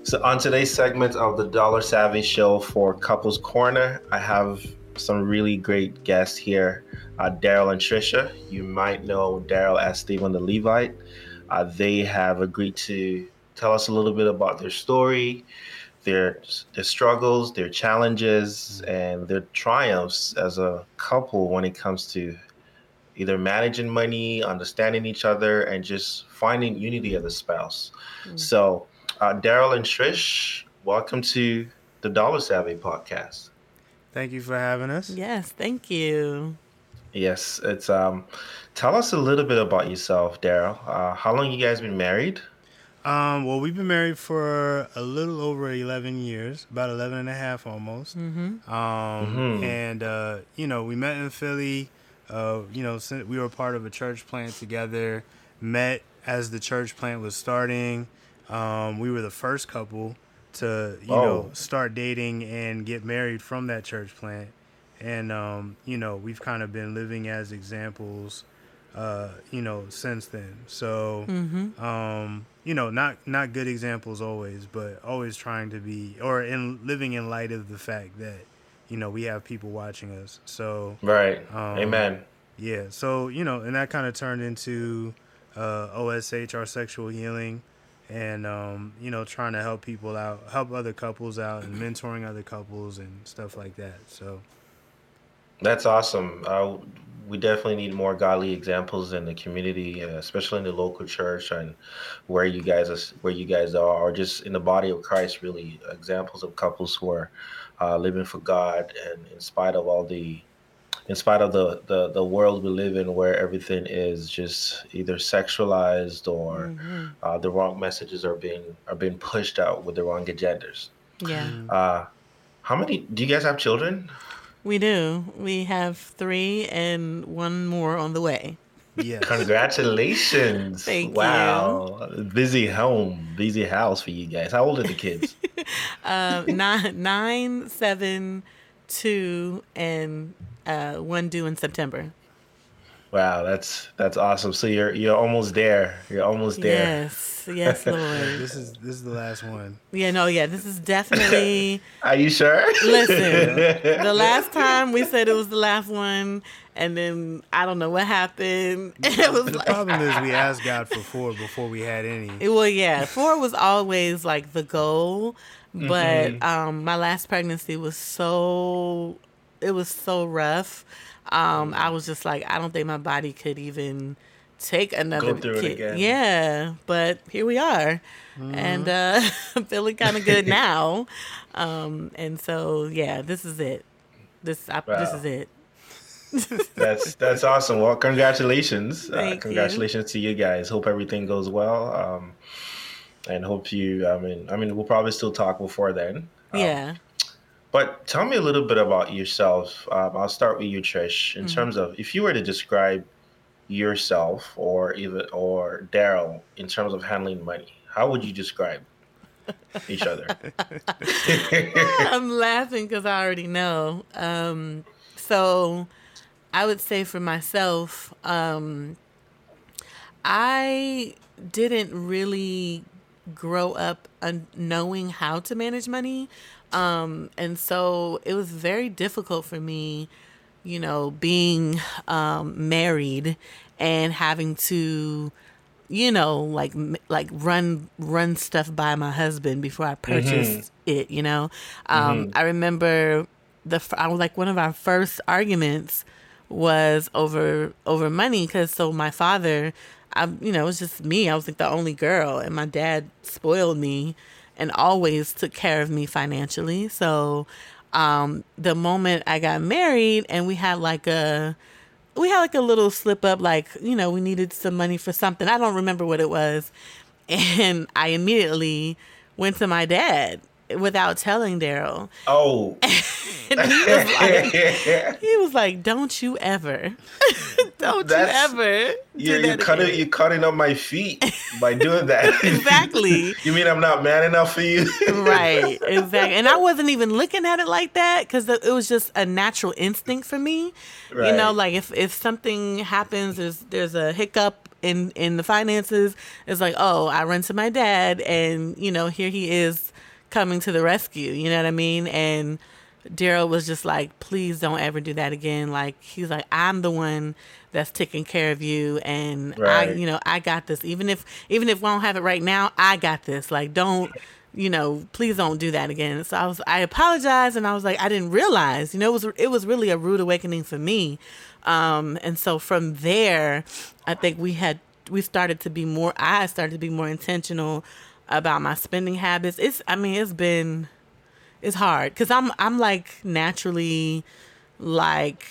So, on today's segment of the Dollar Savvy Show for Couples Corner, I have some really great guests here uh, Daryl and Trisha. You might know Daryl as Stephen the Levite. Uh, they have agreed to tell us a little bit about their story, their their struggles, their challenges, and their triumphs as a couple when it comes to either managing money, understanding each other, and just finding unity as a spouse. Mm. So, uh, Daryl and Trish, welcome to the Dollar Savvy podcast. Thank you for having us. Yes, thank you. Yes, it's um. Tell us a little bit about yourself, Daryl. Uh, how long you guys been married? Um, well, we've been married for a little over 11 years, about 11 and a half almost. Mm-hmm. Um, mm-hmm. And, uh, you know, we met in Philly. Uh, you know, we were part of a church plant together, met as the church plant was starting. Um, we were the first couple to, you oh. know, start dating and get married from that church plant. And, um, you know, we've kind of been living as examples uh, you know, since then. So, mm-hmm. um, you know, not not good examples always, but always trying to be or in living in light of the fact that you know we have people watching us. So, right, um, amen. Yeah, so you know, and that kind of turned into uh, OSH, our sexual healing, and um, you know, trying to help people out, help other couples out, and mentoring other couples and stuff like that. So. That's awesome. Uh, we definitely need more godly examples in the community, uh, especially in the local church and where you guys are, where you guys are, or just in the body of Christ. Really, examples of couples who are uh, living for God, and in spite of all the, in spite of the, the the world we live in, where everything is just either sexualized or mm-hmm. uh, the wrong messages are being are being pushed out with the wrong agendas. Yeah. Uh, how many do you guys have children? We do. We have three and one more on the way. Yeah. Congratulations. Thank wow. you. Wow. Busy home, busy house for you guys. How old are the kids? um, nine, nine, seven, two, and uh, one due in September. Wow, that's that's awesome. So you're you're almost there. You're almost there. Yes, yes, Lord. this is this is the last one. Yeah, no, yeah, this is definitely. Are you sure? Listen, the last time we said it was the last one, and then I don't know what happened. It was the like, problem is we asked God for four before we had any. Well, yeah, four was always like the goal, but mm-hmm. um, my last pregnancy was so it was so rough um, I was just like, I don't think my body could even take another Go through kid. It again. Yeah, but here we are, mm-hmm. and uh, I'm feeling kind of good now. Um, and so yeah, this is it. This I, wow. this is it. that's that's awesome. Well, congratulations! Uh, congratulations you. to you guys. Hope everything goes well. Um, and hope you. I mean, I mean, we'll probably still talk before then. Um, yeah. But tell me a little bit about yourself. Um, I'll start with you, Trish. In mm-hmm. terms of if you were to describe yourself or even or Daryl in terms of handling money, how would you describe each other? I'm laughing because I already know. Um, so I would say for myself, um, I didn't really grow up un- knowing how to manage money. Um, and so it was very difficult for me, you know, being um, married and having to you know, like like run run stuff by my husband before I purchased mm-hmm. it. You know, um, mm-hmm. I remember the I was like one of our first arguments was over over money because so my father, I you know it was just me. I was like the only girl, and my dad spoiled me and always took care of me financially. So um, the moment I got married and we had like a we had like a little slip up, like, you know, we needed some money for something. I don't remember what it was. And I immediately went to my dad without telling Daryl. Oh. and he was like, he was like, "Don't you ever, don't That's, you ever." You're, you're cutting, you're cutting up my feet by doing that. exactly. you mean I'm not man enough for you? right. Exactly. And I wasn't even looking at it like that because it was just a natural instinct for me. Right. You know, like if if something happens, there's there's a hiccup in in the finances. It's like, oh, I run to my dad, and you know, here he is coming to the rescue. You know what I mean? And Daryl was just like, please don't ever do that again. Like he's like, I'm the one that's taking care of you, and right. I, you know, I got this. Even if even if we don't have it right now, I got this. Like don't. You know, please don't do that again. So I was, I apologized, and I was like, I didn't realize. You know, it was, it was really a rude awakening for me. Um, and so from there, I think we had, we started to be more. I started to be more intentional about my spending habits. It's I mean, it's been it's hard cuz I'm I'm like naturally like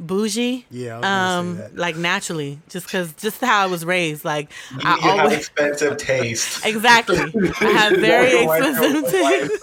bougie. Yeah, um, like naturally, just because just how I was raised. Like you, I you always have expensive taste. Exactly, I have very expensive taste.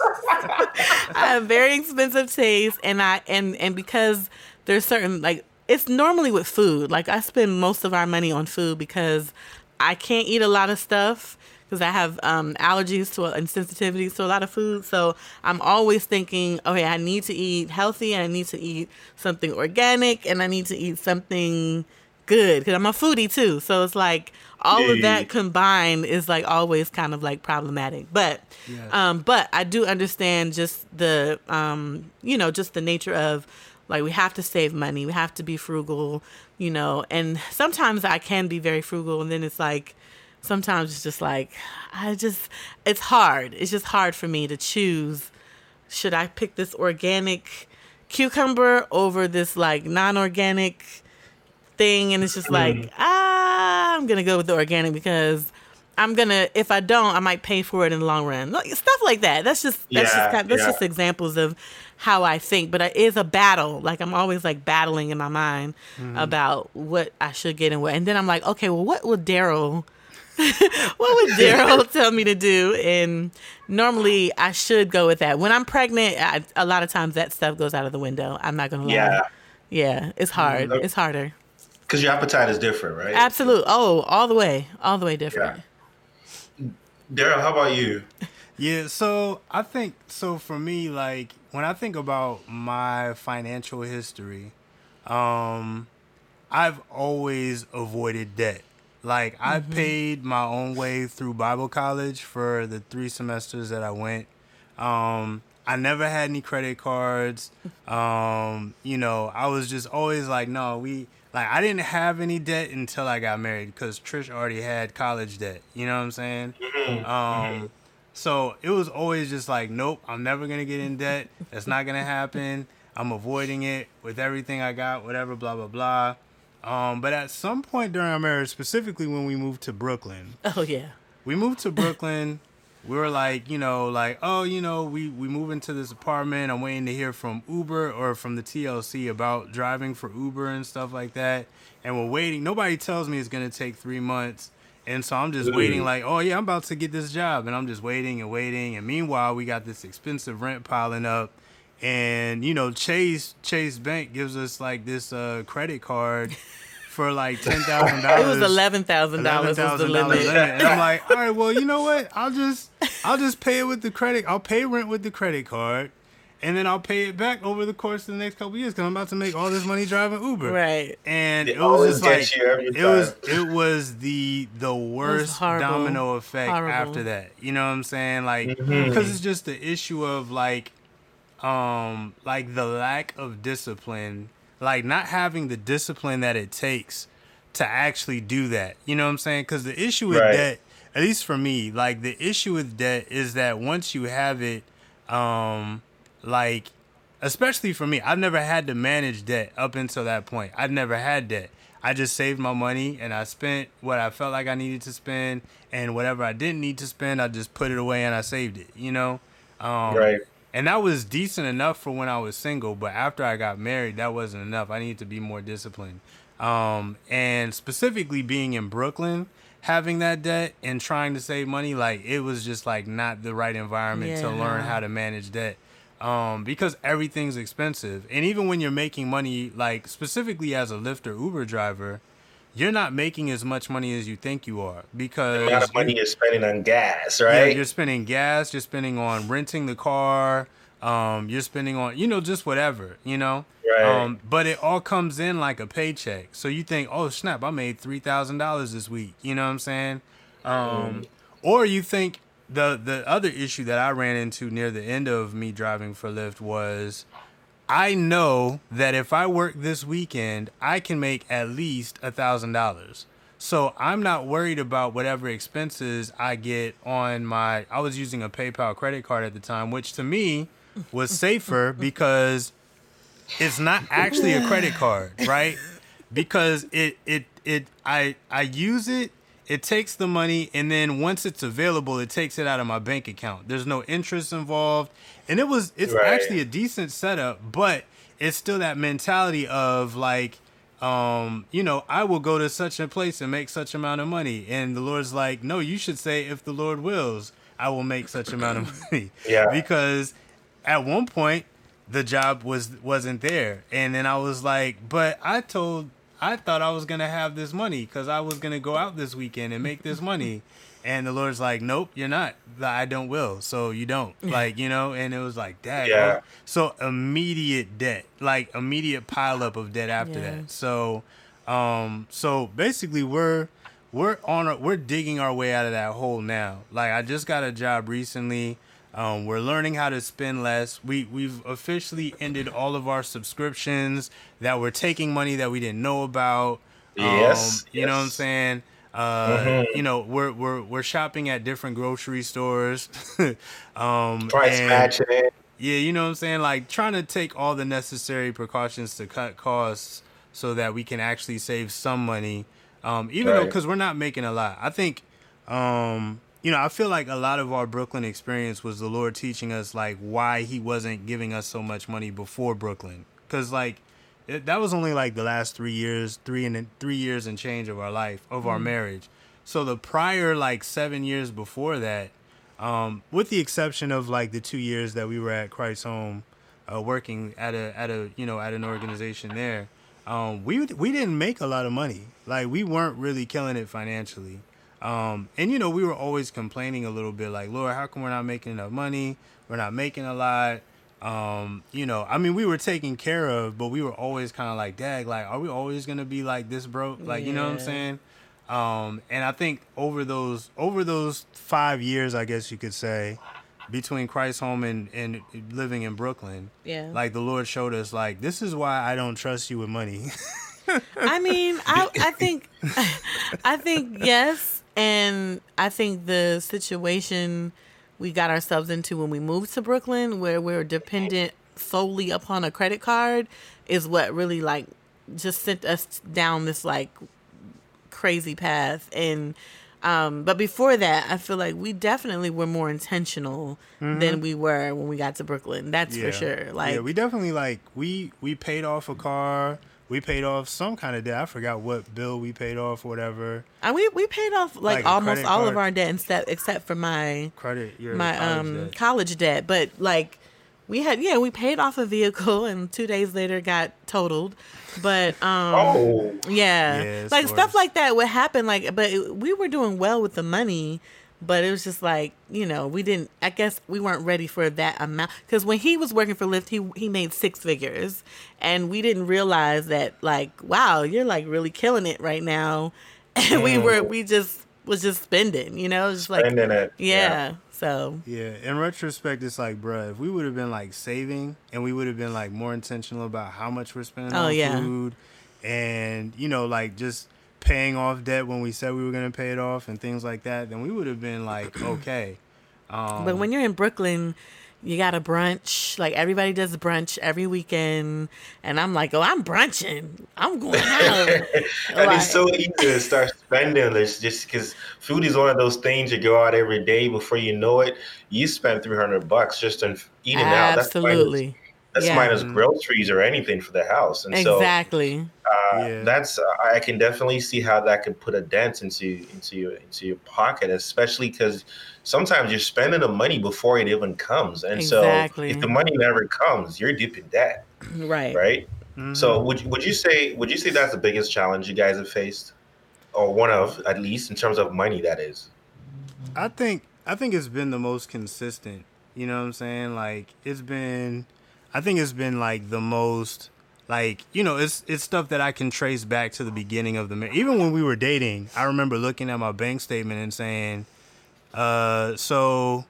I have very expensive taste, and I and and because there's certain like it's normally with food. Like I spend most of our money on food because I can't eat a lot of stuff because I have um, allergies to and sensitivities to a lot of food. So I'm always thinking, okay, I need to eat healthy and I need to eat something organic and I need to eat something good because I'm a foodie too. So it's like all yeah. of that combined is like always kind of like problematic. But yeah. um, but I do understand just the um, you know just the nature of like we have to save money, we have to be frugal, you know. And sometimes I can be very frugal, and then it's like sometimes it's just like I just it's hard. It's just hard for me to choose should I pick this organic cucumber over this like non-organic thing and it's just like mm. ah I'm going to go with the organic because I'm gonna if I don't, I might pay for it in the long run. Stuff like that. That's just that's yeah, just kind of, that's yeah. just examples of how I think. But it is a battle. Like I'm always like battling in my mind mm-hmm. about what I should get and what. And then I'm like, okay, well, what would Daryl what would Daryl tell me to do? And normally I should go with that. When I'm pregnant, I, a lot of times that stuff goes out of the window. I'm not gonna lie. Yeah, yeah, it's hard. Mm-hmm. It's harder. Because your appetite is different, right? Absolutely. Oh, all the way, all the way different. Yeah. Daryl, how about you? Yeah, so I think so for me, like when I think about my financial history, um, I've always avoided debt. Like mm-hmm. I paid my own way through Bible college for the three semesters that I went. Um, I never had any credit cards. Um, you know, I was just always like, no, we like I didn't have any debt until I got married because Trish already had college debt. You know what I'm saying? Mm-hmm. Um, mm-hmm. so it was always just like, nope, I'm never gonna get in debt. That's not gonna happen. I'm avoiding it with everything I got, whatever, blah blah blah. Um, but at some point during our marriage, specifically when we moved to Brooklyn. Oh yeah. We moved to Brooklyn. we were like, you know, like, oh, you know, we we move into this apartment. I'm waiting to hear from Uber or from the TLC about driving for Uber and stuff like that. And we're waiting. Nobody tells me it's gonna take three months. And so I'm just waiting, like, oh yeah, I'm about to get this job, and I'm just waiting and waiting. And meanwhile, we got this expensive rent piling up and you know chase chase bank gives us like this uh credit card for like ten thousand dollars. It was eleven thousand dollars was the limit. And I'm like, all right, well, you know what? I'll just I'll just pay it with the credit. I'll pay rent with the credit card, and then I'll pay it back over the course of the next couple years because I'm about to make all this money driving Uber. Right. And they it was just like it was it was the the worst domino effect horrible. after that. You know what I'm saying? Like because mm-hmm. it's just the issue of like um like the lack of discipline like not having the discipline that it takes to actually do that. You know what I'm saying? Because the issue with Right. debt, at least for me, like the issue with debt is that once you have it, um, like especially for me, I've never had to manage debt up until that point. I've never had debt. I just saved my money and I spent what I felt like I needed to spend, and whatever I didn't need to spend, I just put it away and I saved it. You know, um, Right. And that was decent enough for when I was single, but after I got married, that wasn't enough. I needed to be more disciplined. Um, and specifically being in Brooklyn, having that debt and trying to save money, like it was just like not the right environment to learn how to manage debt. Um, because everything's expensive. And even when you're making money, like specifically as a Lyft or Uber driver, you're not making as much money as you think you are because The amount of money you're spending on gas, right? yeah, you're spending gas, you're spending on renting the car, um, you're spending on, you know, just whatever, you know? Right. Um, but it all comes in like a paycheck. So you think, oh, snap, I made $3,000 this week. You know what I'm saying? Um, Or you think the, the other issue that I ran into near the end of me driving for Lyft was I know that if I work this weekend, I can make at least a thousand dollars. So I'm not worried about whatever expenses I get on my. I was using a PayPal credit card at the time, which to me was safer because it's not actually a credit card, right? Because it it it I I use it, it takes the money, and then once it's available, it takes it out of my bank account. There's no interest involved, and it was it's Right. actually a decent setup, but it's still that mentality of like um, you know, I will go to such a place and make such amount of money. And the Lord's like, no, you should say, if the Lord wills, I will make such amount of money. Yeah. Because at one point the job was wasn't there, and then I was like, but I told, I thought I was gonna have this money because I was gonna go out this weekend and make this money. And the Lord's like, nope, you're not. I don't will. So you don't. Like, you know, and it was like, dad. Yeah. So immediate debt, like immediate pileup of debt after Yeah. that. So, um, so basically we're we're on a, we're digging our way out of that hole now. Like I just got a job recently. Um, we're learning how to spend less. We we've officially ended all of our subscriptions that were taking money that we didn't know about. Yes, Um, you know what I'm saying? Uh, you know, we're we're we're shopping at different grocery stores. um, Price and- matching it. yeah, you know what I'm saying? Like trying to take all the necessary precautions to cut costs so that we can actually save some money. Um, even though because we're not making a lot. I think, um, you know, I feel like a lot of our Brooklyn experience was the Lord teaching us like why He wasn't giving us so much money before Brooklyn. Because like it, that was only like the last three years, three and three years and change of our life of our marriage. So the prior like seven years before that, um, with the exception of like the two years that we were at Christ Home, uh, working at a at a you know at an organization there, um, we we didn't make a lot of money. Like we weren't really killing it financially, um, and you know we were always complaining a little bit, like Lord, how come we're not making enough money? We're not making a lot. Um, you know, I mean, we were taken care of, but we were always kind of like, Dag, like, are we always gonna be like this broke? Like, you know what I'm saying? Um, and I think over those over those five years, I guess you could say, between Christ Home and, and living in Brooklyn, Yeah. like the Lord showed us, like this is why I don't trust you with money. I mean, I I think I think yes, and I think the situation we got ourselves into when we moved to Brooklyn, where we're dependent solely upon a credit card, is what really like just sent us down this like crazy path. And um but before that i feel like we definitely were more intentional than we were when we got to brooklyn. That's for sure. Like yeah, we definitely like we we paid off a car. We paid off some kind of debt. I forgot what bill we paid off, whatever. And we we paid off like, Like almost all card? of our debt except except for my Credit your my college um debt. college debt. But like we had yeah, we paid off a vehicle and two days later got totaled. But um Oh, yeah. Yeah, like the stuff like that would happen like but we were doing well with the money but it was just like you know we didn't i guess we weren't ready for that amount. Because when he was working for lyft he, he made six figures. And we didn't realize that like wow you're like really killing it right now. And we were we just was just spending you know? Just like spending it. yeah, so. Yeah, in retrospect, it's like, bruh, if we would have been like saving and we would have been like more intentional about how much we're spending Oh, on yeah. food and, you know, like just paying off debt when we said we were going to pay it off and things like that, then we would have been like, okay. Um, but when you're in Brooklyn, you got a brunch. Like everybody does a brunch every weekend, and I'm like, oh, I'm brunching. I'm going out. and like, it's so easy to start spending this just because food is one of those things you go out every day. Before you know it, you spend three hundred bucks just on eating absolutely. out. Absolutely. That's yeah. minus groceries or anything for the house. And so exactly. So, uh, yeah. that's uh, I can definitely see how that could put a dent into into your into your pocket, especially because sometimes you're spending the money before it even comes, and exactly. so if the money never comes, you're deep in debt. Right. Right. Mm-hmm. So would would you say would you say that's the biggest challenge you guys have faced, or one of at least in terms of money? That is. I think I think it's been the most consistent. You know what I'm saying? Like it's been I think it's been like the most like you know it's it's stuff that I can trace back to the beginning of the marriage. Even when we were dating, I remember looking at my bank statement and saying, uh, so.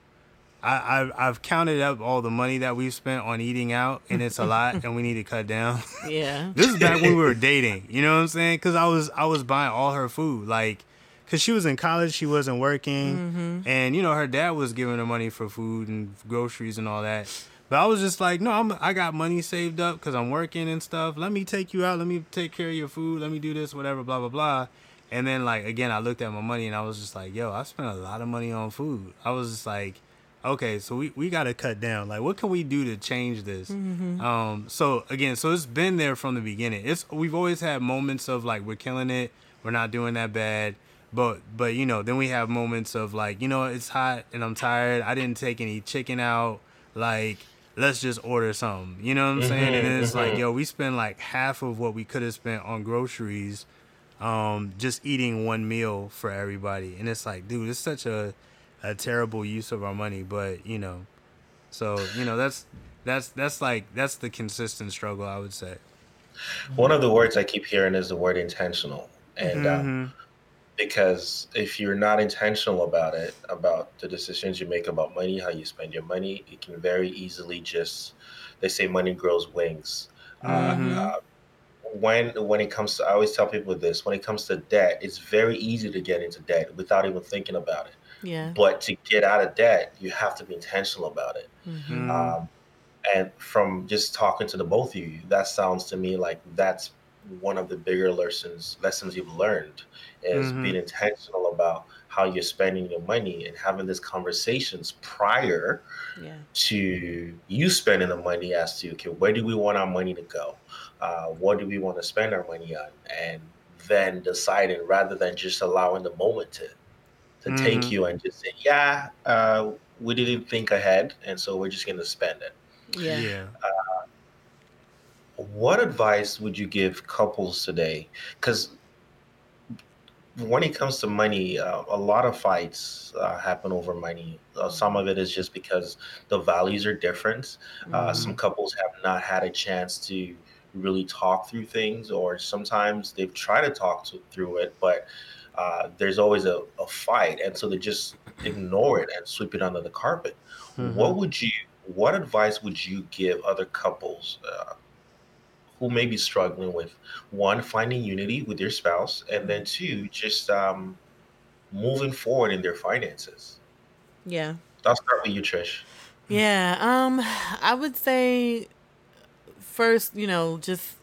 I, I've, I've counted up all the money that we've spent on eating out, and it's a lot, and we need to cut down. Yeah, this is back when we were dating. You know what I'm saying? Because I was I was buying all her food, like, because she was in college, she wasn't working, mm-hmm. and you know her dad was giving her money for food and groceries and all that. But I was just like, no, I'm I got money saved up because I'm working and stuff. Let me take you out. Let me take care of your food. Let me do this, whatever, blah blah blah. And then like again, I looked at my money and I was just like, yo, I spent a lot of money on food. I was just like, okay, so we, we got to cut down. Like, what can we do to change this? Mm-hmm. Um, so again, so it's been there from the beginning. It's we've always had moments of like we're killing it, we're not doing that bad. But but you know, then we have moments of like, you know, it's hot and I'm tired. I didn't take any chicken out. Like let's just order something. You know what I'm saying? Mm-hmm, and it's mm-hmm. like, yo, we spend like half of what we could have spent on groceries, um, just eating one meal for everybody. And it's like, dude, it's such a a terrible use of our money. But you know, so you know that's that's that's like that's the consistent struggle I would say. One of the words I keep hearing is the word intentional, and. Uh, mm-hmm. Uh, because if you're not intentional about it about the decisions you make about money how you spend your money it can very easily just they say money grows wings uh, mm-hmm. uh, when when it comes to i always tell people this when it comes to debt it's very easy to get into debt without even thinking about it yeah but to get out of debt you have to be intentional about it mm-hmm. um, and from just talking to the both of you that sounds to me like that's one of the bigger lessons lessons you've learned is mm-hmm. being intentional about how you're spending your money and having these conversations prior yeah. to you spending the money as to okay where do we want our money to go uh, what do we want to spend our money on and then deciding rather than just allowing the moment to to mm-hmm. take you and just say yeah uh, we didn't think ahead and so we're just going to spend it yeah, yeah. Uh, what advice would you give couples today? Because when it comes to money, uh, a lot of fights uh, happen over money. Uh, some of it is just because the values are different. Uh, mm-hmm. Some couples have not had a chance to really talk through things, or sometimes they've tried to talk to, through it, but uh, there's always a, a, fight, and so they just ignore it and sweep it under the carpet. Mm-hmm. What would you? What advice would you give other couples? Who may be struggling with one finding unity with their spouse and then two just um, moving forward in their finances. Yeah. I'll start with you trish. Yeah um i would say first you know just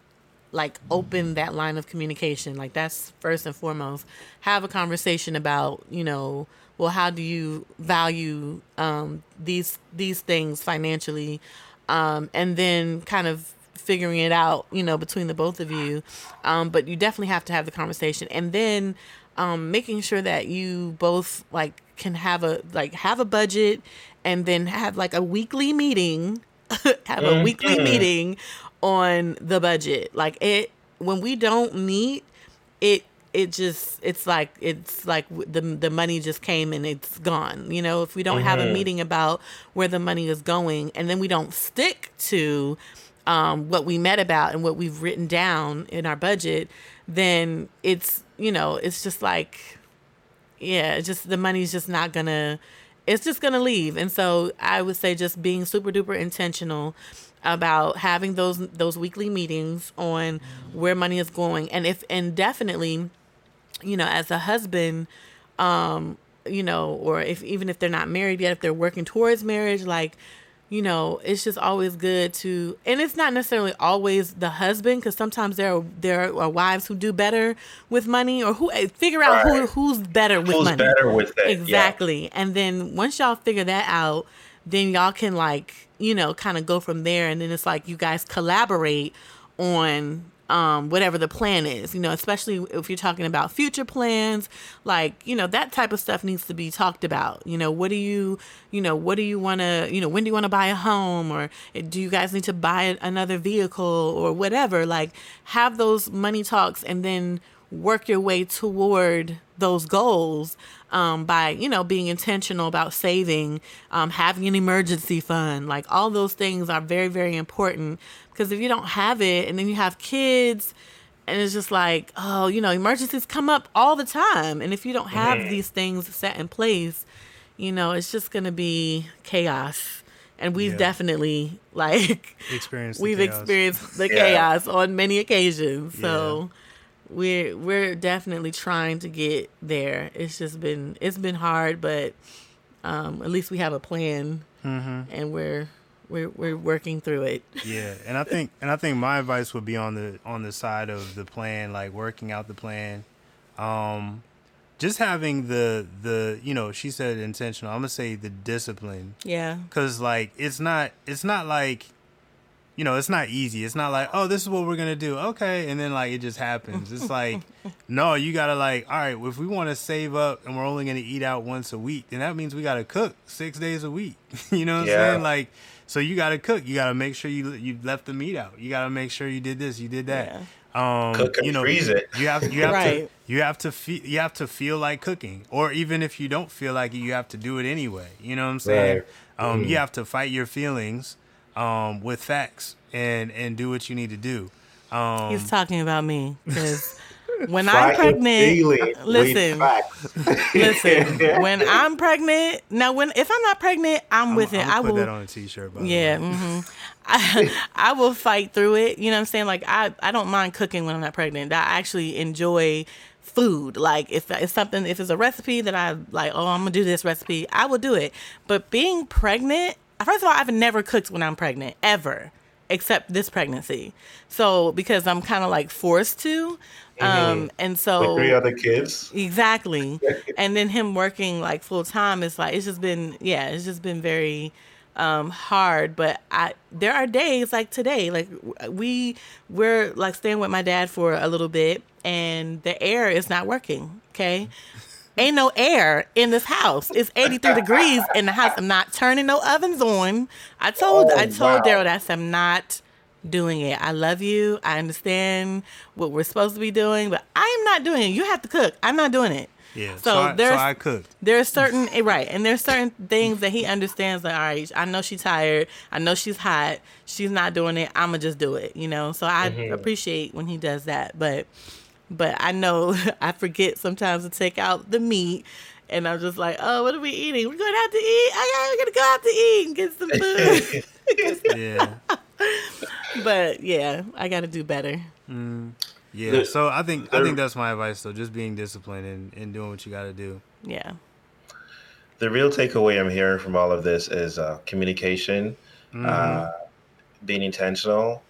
like open that line of communication. Like that's first and foremost. Have a conversation about you know well how do you value um, these these things financially? Um, and then kind of figuring it out, you know, between the both of you. Um, but you definitely have to have the conversation, and then um, making sure that you both like can have a like have a budget, and then have like a weekly meeting, have mm-hmm. a weekly meeting on the budget. Like it when we don't meet, it it just it's like it's like the the money just came and it's gone you know if we don't mm-hmm. have a mm-hmm. meeting about where the money is going and then we don't stick to um, what we met about and what we've written down in our budget, then it's you know it's just like yeah, just the money's just not gonna it's just gonna leave. And so I would say just being super duper intentional about having those those weekly meetings on where money is going and if and definitely you know, as a husband, um, you know, or if even if they're not married yet, if they're working towards marriage, like, you know, it's just always good to, and it's not necessarily always the husband, because sometimes there are there are wives who do better with money, or who eh, figure out right. who who's better with who's money. better with it? Exactly, yeah. and then once y'all figure that out, then y'all can like you know kind of go from there, and then it's like you guys collaborate on um, whatever the plan is, you know, especially if you're talking about future plans, like, you know, that type of stuff needs to be talked about. You know, what do you, you know, what do you want to, you know, when do you want to buy a home or do you guys need to buy another vehicle or whatever? Like, have those money talks and then work your way toward those goals um, by you know being intentional about saving um, having an emergency fund like all those things are very very important because if you don't have it and then you have kids and it's just like oh you know emergencies come up all the time and if you don't have mm-hmm. these things set in place you know it's just gonna be chaos and we've yeah. definitely like experienced we've chaos. experienced the yeah. chaos on many occasions so yeah we're we're definitely trying to get there. It's just been it's been hard, but um, at least we have a plan, mm-hmm. and we're we're we're working through it. Yeah, and I think and I think my advice would be on the on the side of the plan, like working out the plan. Um, just having the the you know she said intentional. I'm gonna say the discipline. Yeah. Cause like it's not it's not like you know, it's not easy. It's not like, oh, this is what we're gonna do. Okay, and then like it just happens. It's like, no, you gotta like, all right, if we want to save up and we're only gonna eat out once a week, then that means we gotta cook six days a week. you know what yeah. I'm saying? Like, so you gotta cook. You gotta make sure you you left the meat out. You gotta make sure you did this, you did that. Yeah. Um, cook and you know, freeze it. You have you have right. to you have to feel you have to feel like cooking, or even if you don't feel like it, you have to do it anyway. You know what I'm saying? Right. Um, mm. You have to fight your feelings um, with facts and and do what you need to do. Um, He's talking about me because when I'm pregnant, listen, listen. When I'm pregnant, now when if I'm not pregnant, I'm, I'm with it. i will put that on a t-shirt. yeah, mm-hmm. I, I will fight through it. You know what I'm saying? Like I I don't mind cooking when I'm not pregnant. I actually enjoy food. Like if it's something, if it's a recipe that I like, oh, I'm gonna do this recipe, I will do it. But being pregnant, first of all, I've never cooked when I'm pregnant ever, except this pregnancy. So because I'm kind of like forced to, um, mm-hmm. and so With three other kids, exactly. and then him working like full time is like it's just been yeah, it's just been very um hard but i there are days like today like we we're like staying with my dad for a little bit and the air is not working okay Ain't no air in this house. It's 83 degrees in the house. I'm not turning no ovens on. I told oh, I told wow. Daryl that I'm not doing it. I love you. I understand what we're supposed to be doing, but I'm not doing it. You have to cook. I'm not doing it. Yeah. So, so I, there's so I cooked. There's certain eh, right, and there's certain things that he understands. Like, all right, I know she's tired. I know she's hot. She's not doing it. I'ma just do it. You know. So I mm-hmm. appreciate when he does that, but but I know I forget sometimes to take out the meat. And I'm just like, oh, what are we eating? We're going out to eat. I gotta go out to eat and get some food. yeah. but yeah, I got to do better. Mm, yeah. so I think I think that's my advice. though. just being disciplined and, and doing what you got to do. Yeah. The real takeaway I'm hearing from all of this is uh, communication, mm-hmm. uh, being intentional,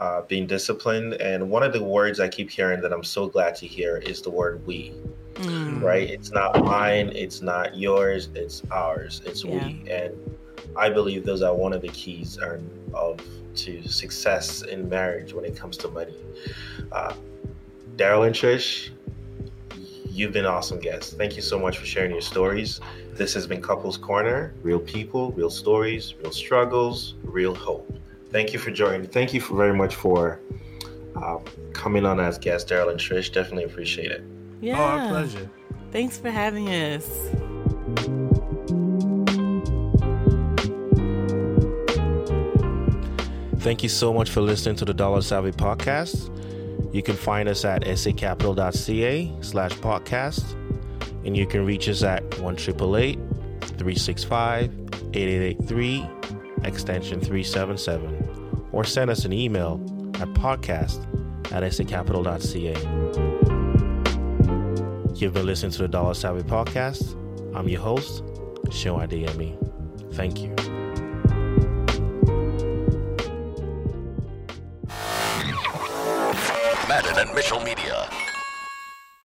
uh, being disciplined. And one of the words I keep hearing that I'm so glad to hear is the word we. Mm. Right? It's not mine, it's not yours, it's ours, it's yeah. we. And I believe those are one of the keys of to success in marriage when it comes to money. Uh, Daryl and Trish, you've been awesome guests. Thank you so much for sharing your stories. This has been Couples Corner real people, real stories, real struggles, real hope thank you for joining. Thank you for very much for um, coming on as guest, Daryl and Trish. Definitely appreciate it. Yeah. Oh, our pleasure. Thanks for having us. Thank you so much for listening to the Dollar Savvy podcast. You can find us at sacapital.ca slash podcast, and you can reach us at 1 365 8883 extension 377, or send us an email at podcast at sacapital.ca. You've been listening to the Dollar Savvy Podcast. I'm your host, Seun Adeyemi. Thank you. Madden and Mitchell Media.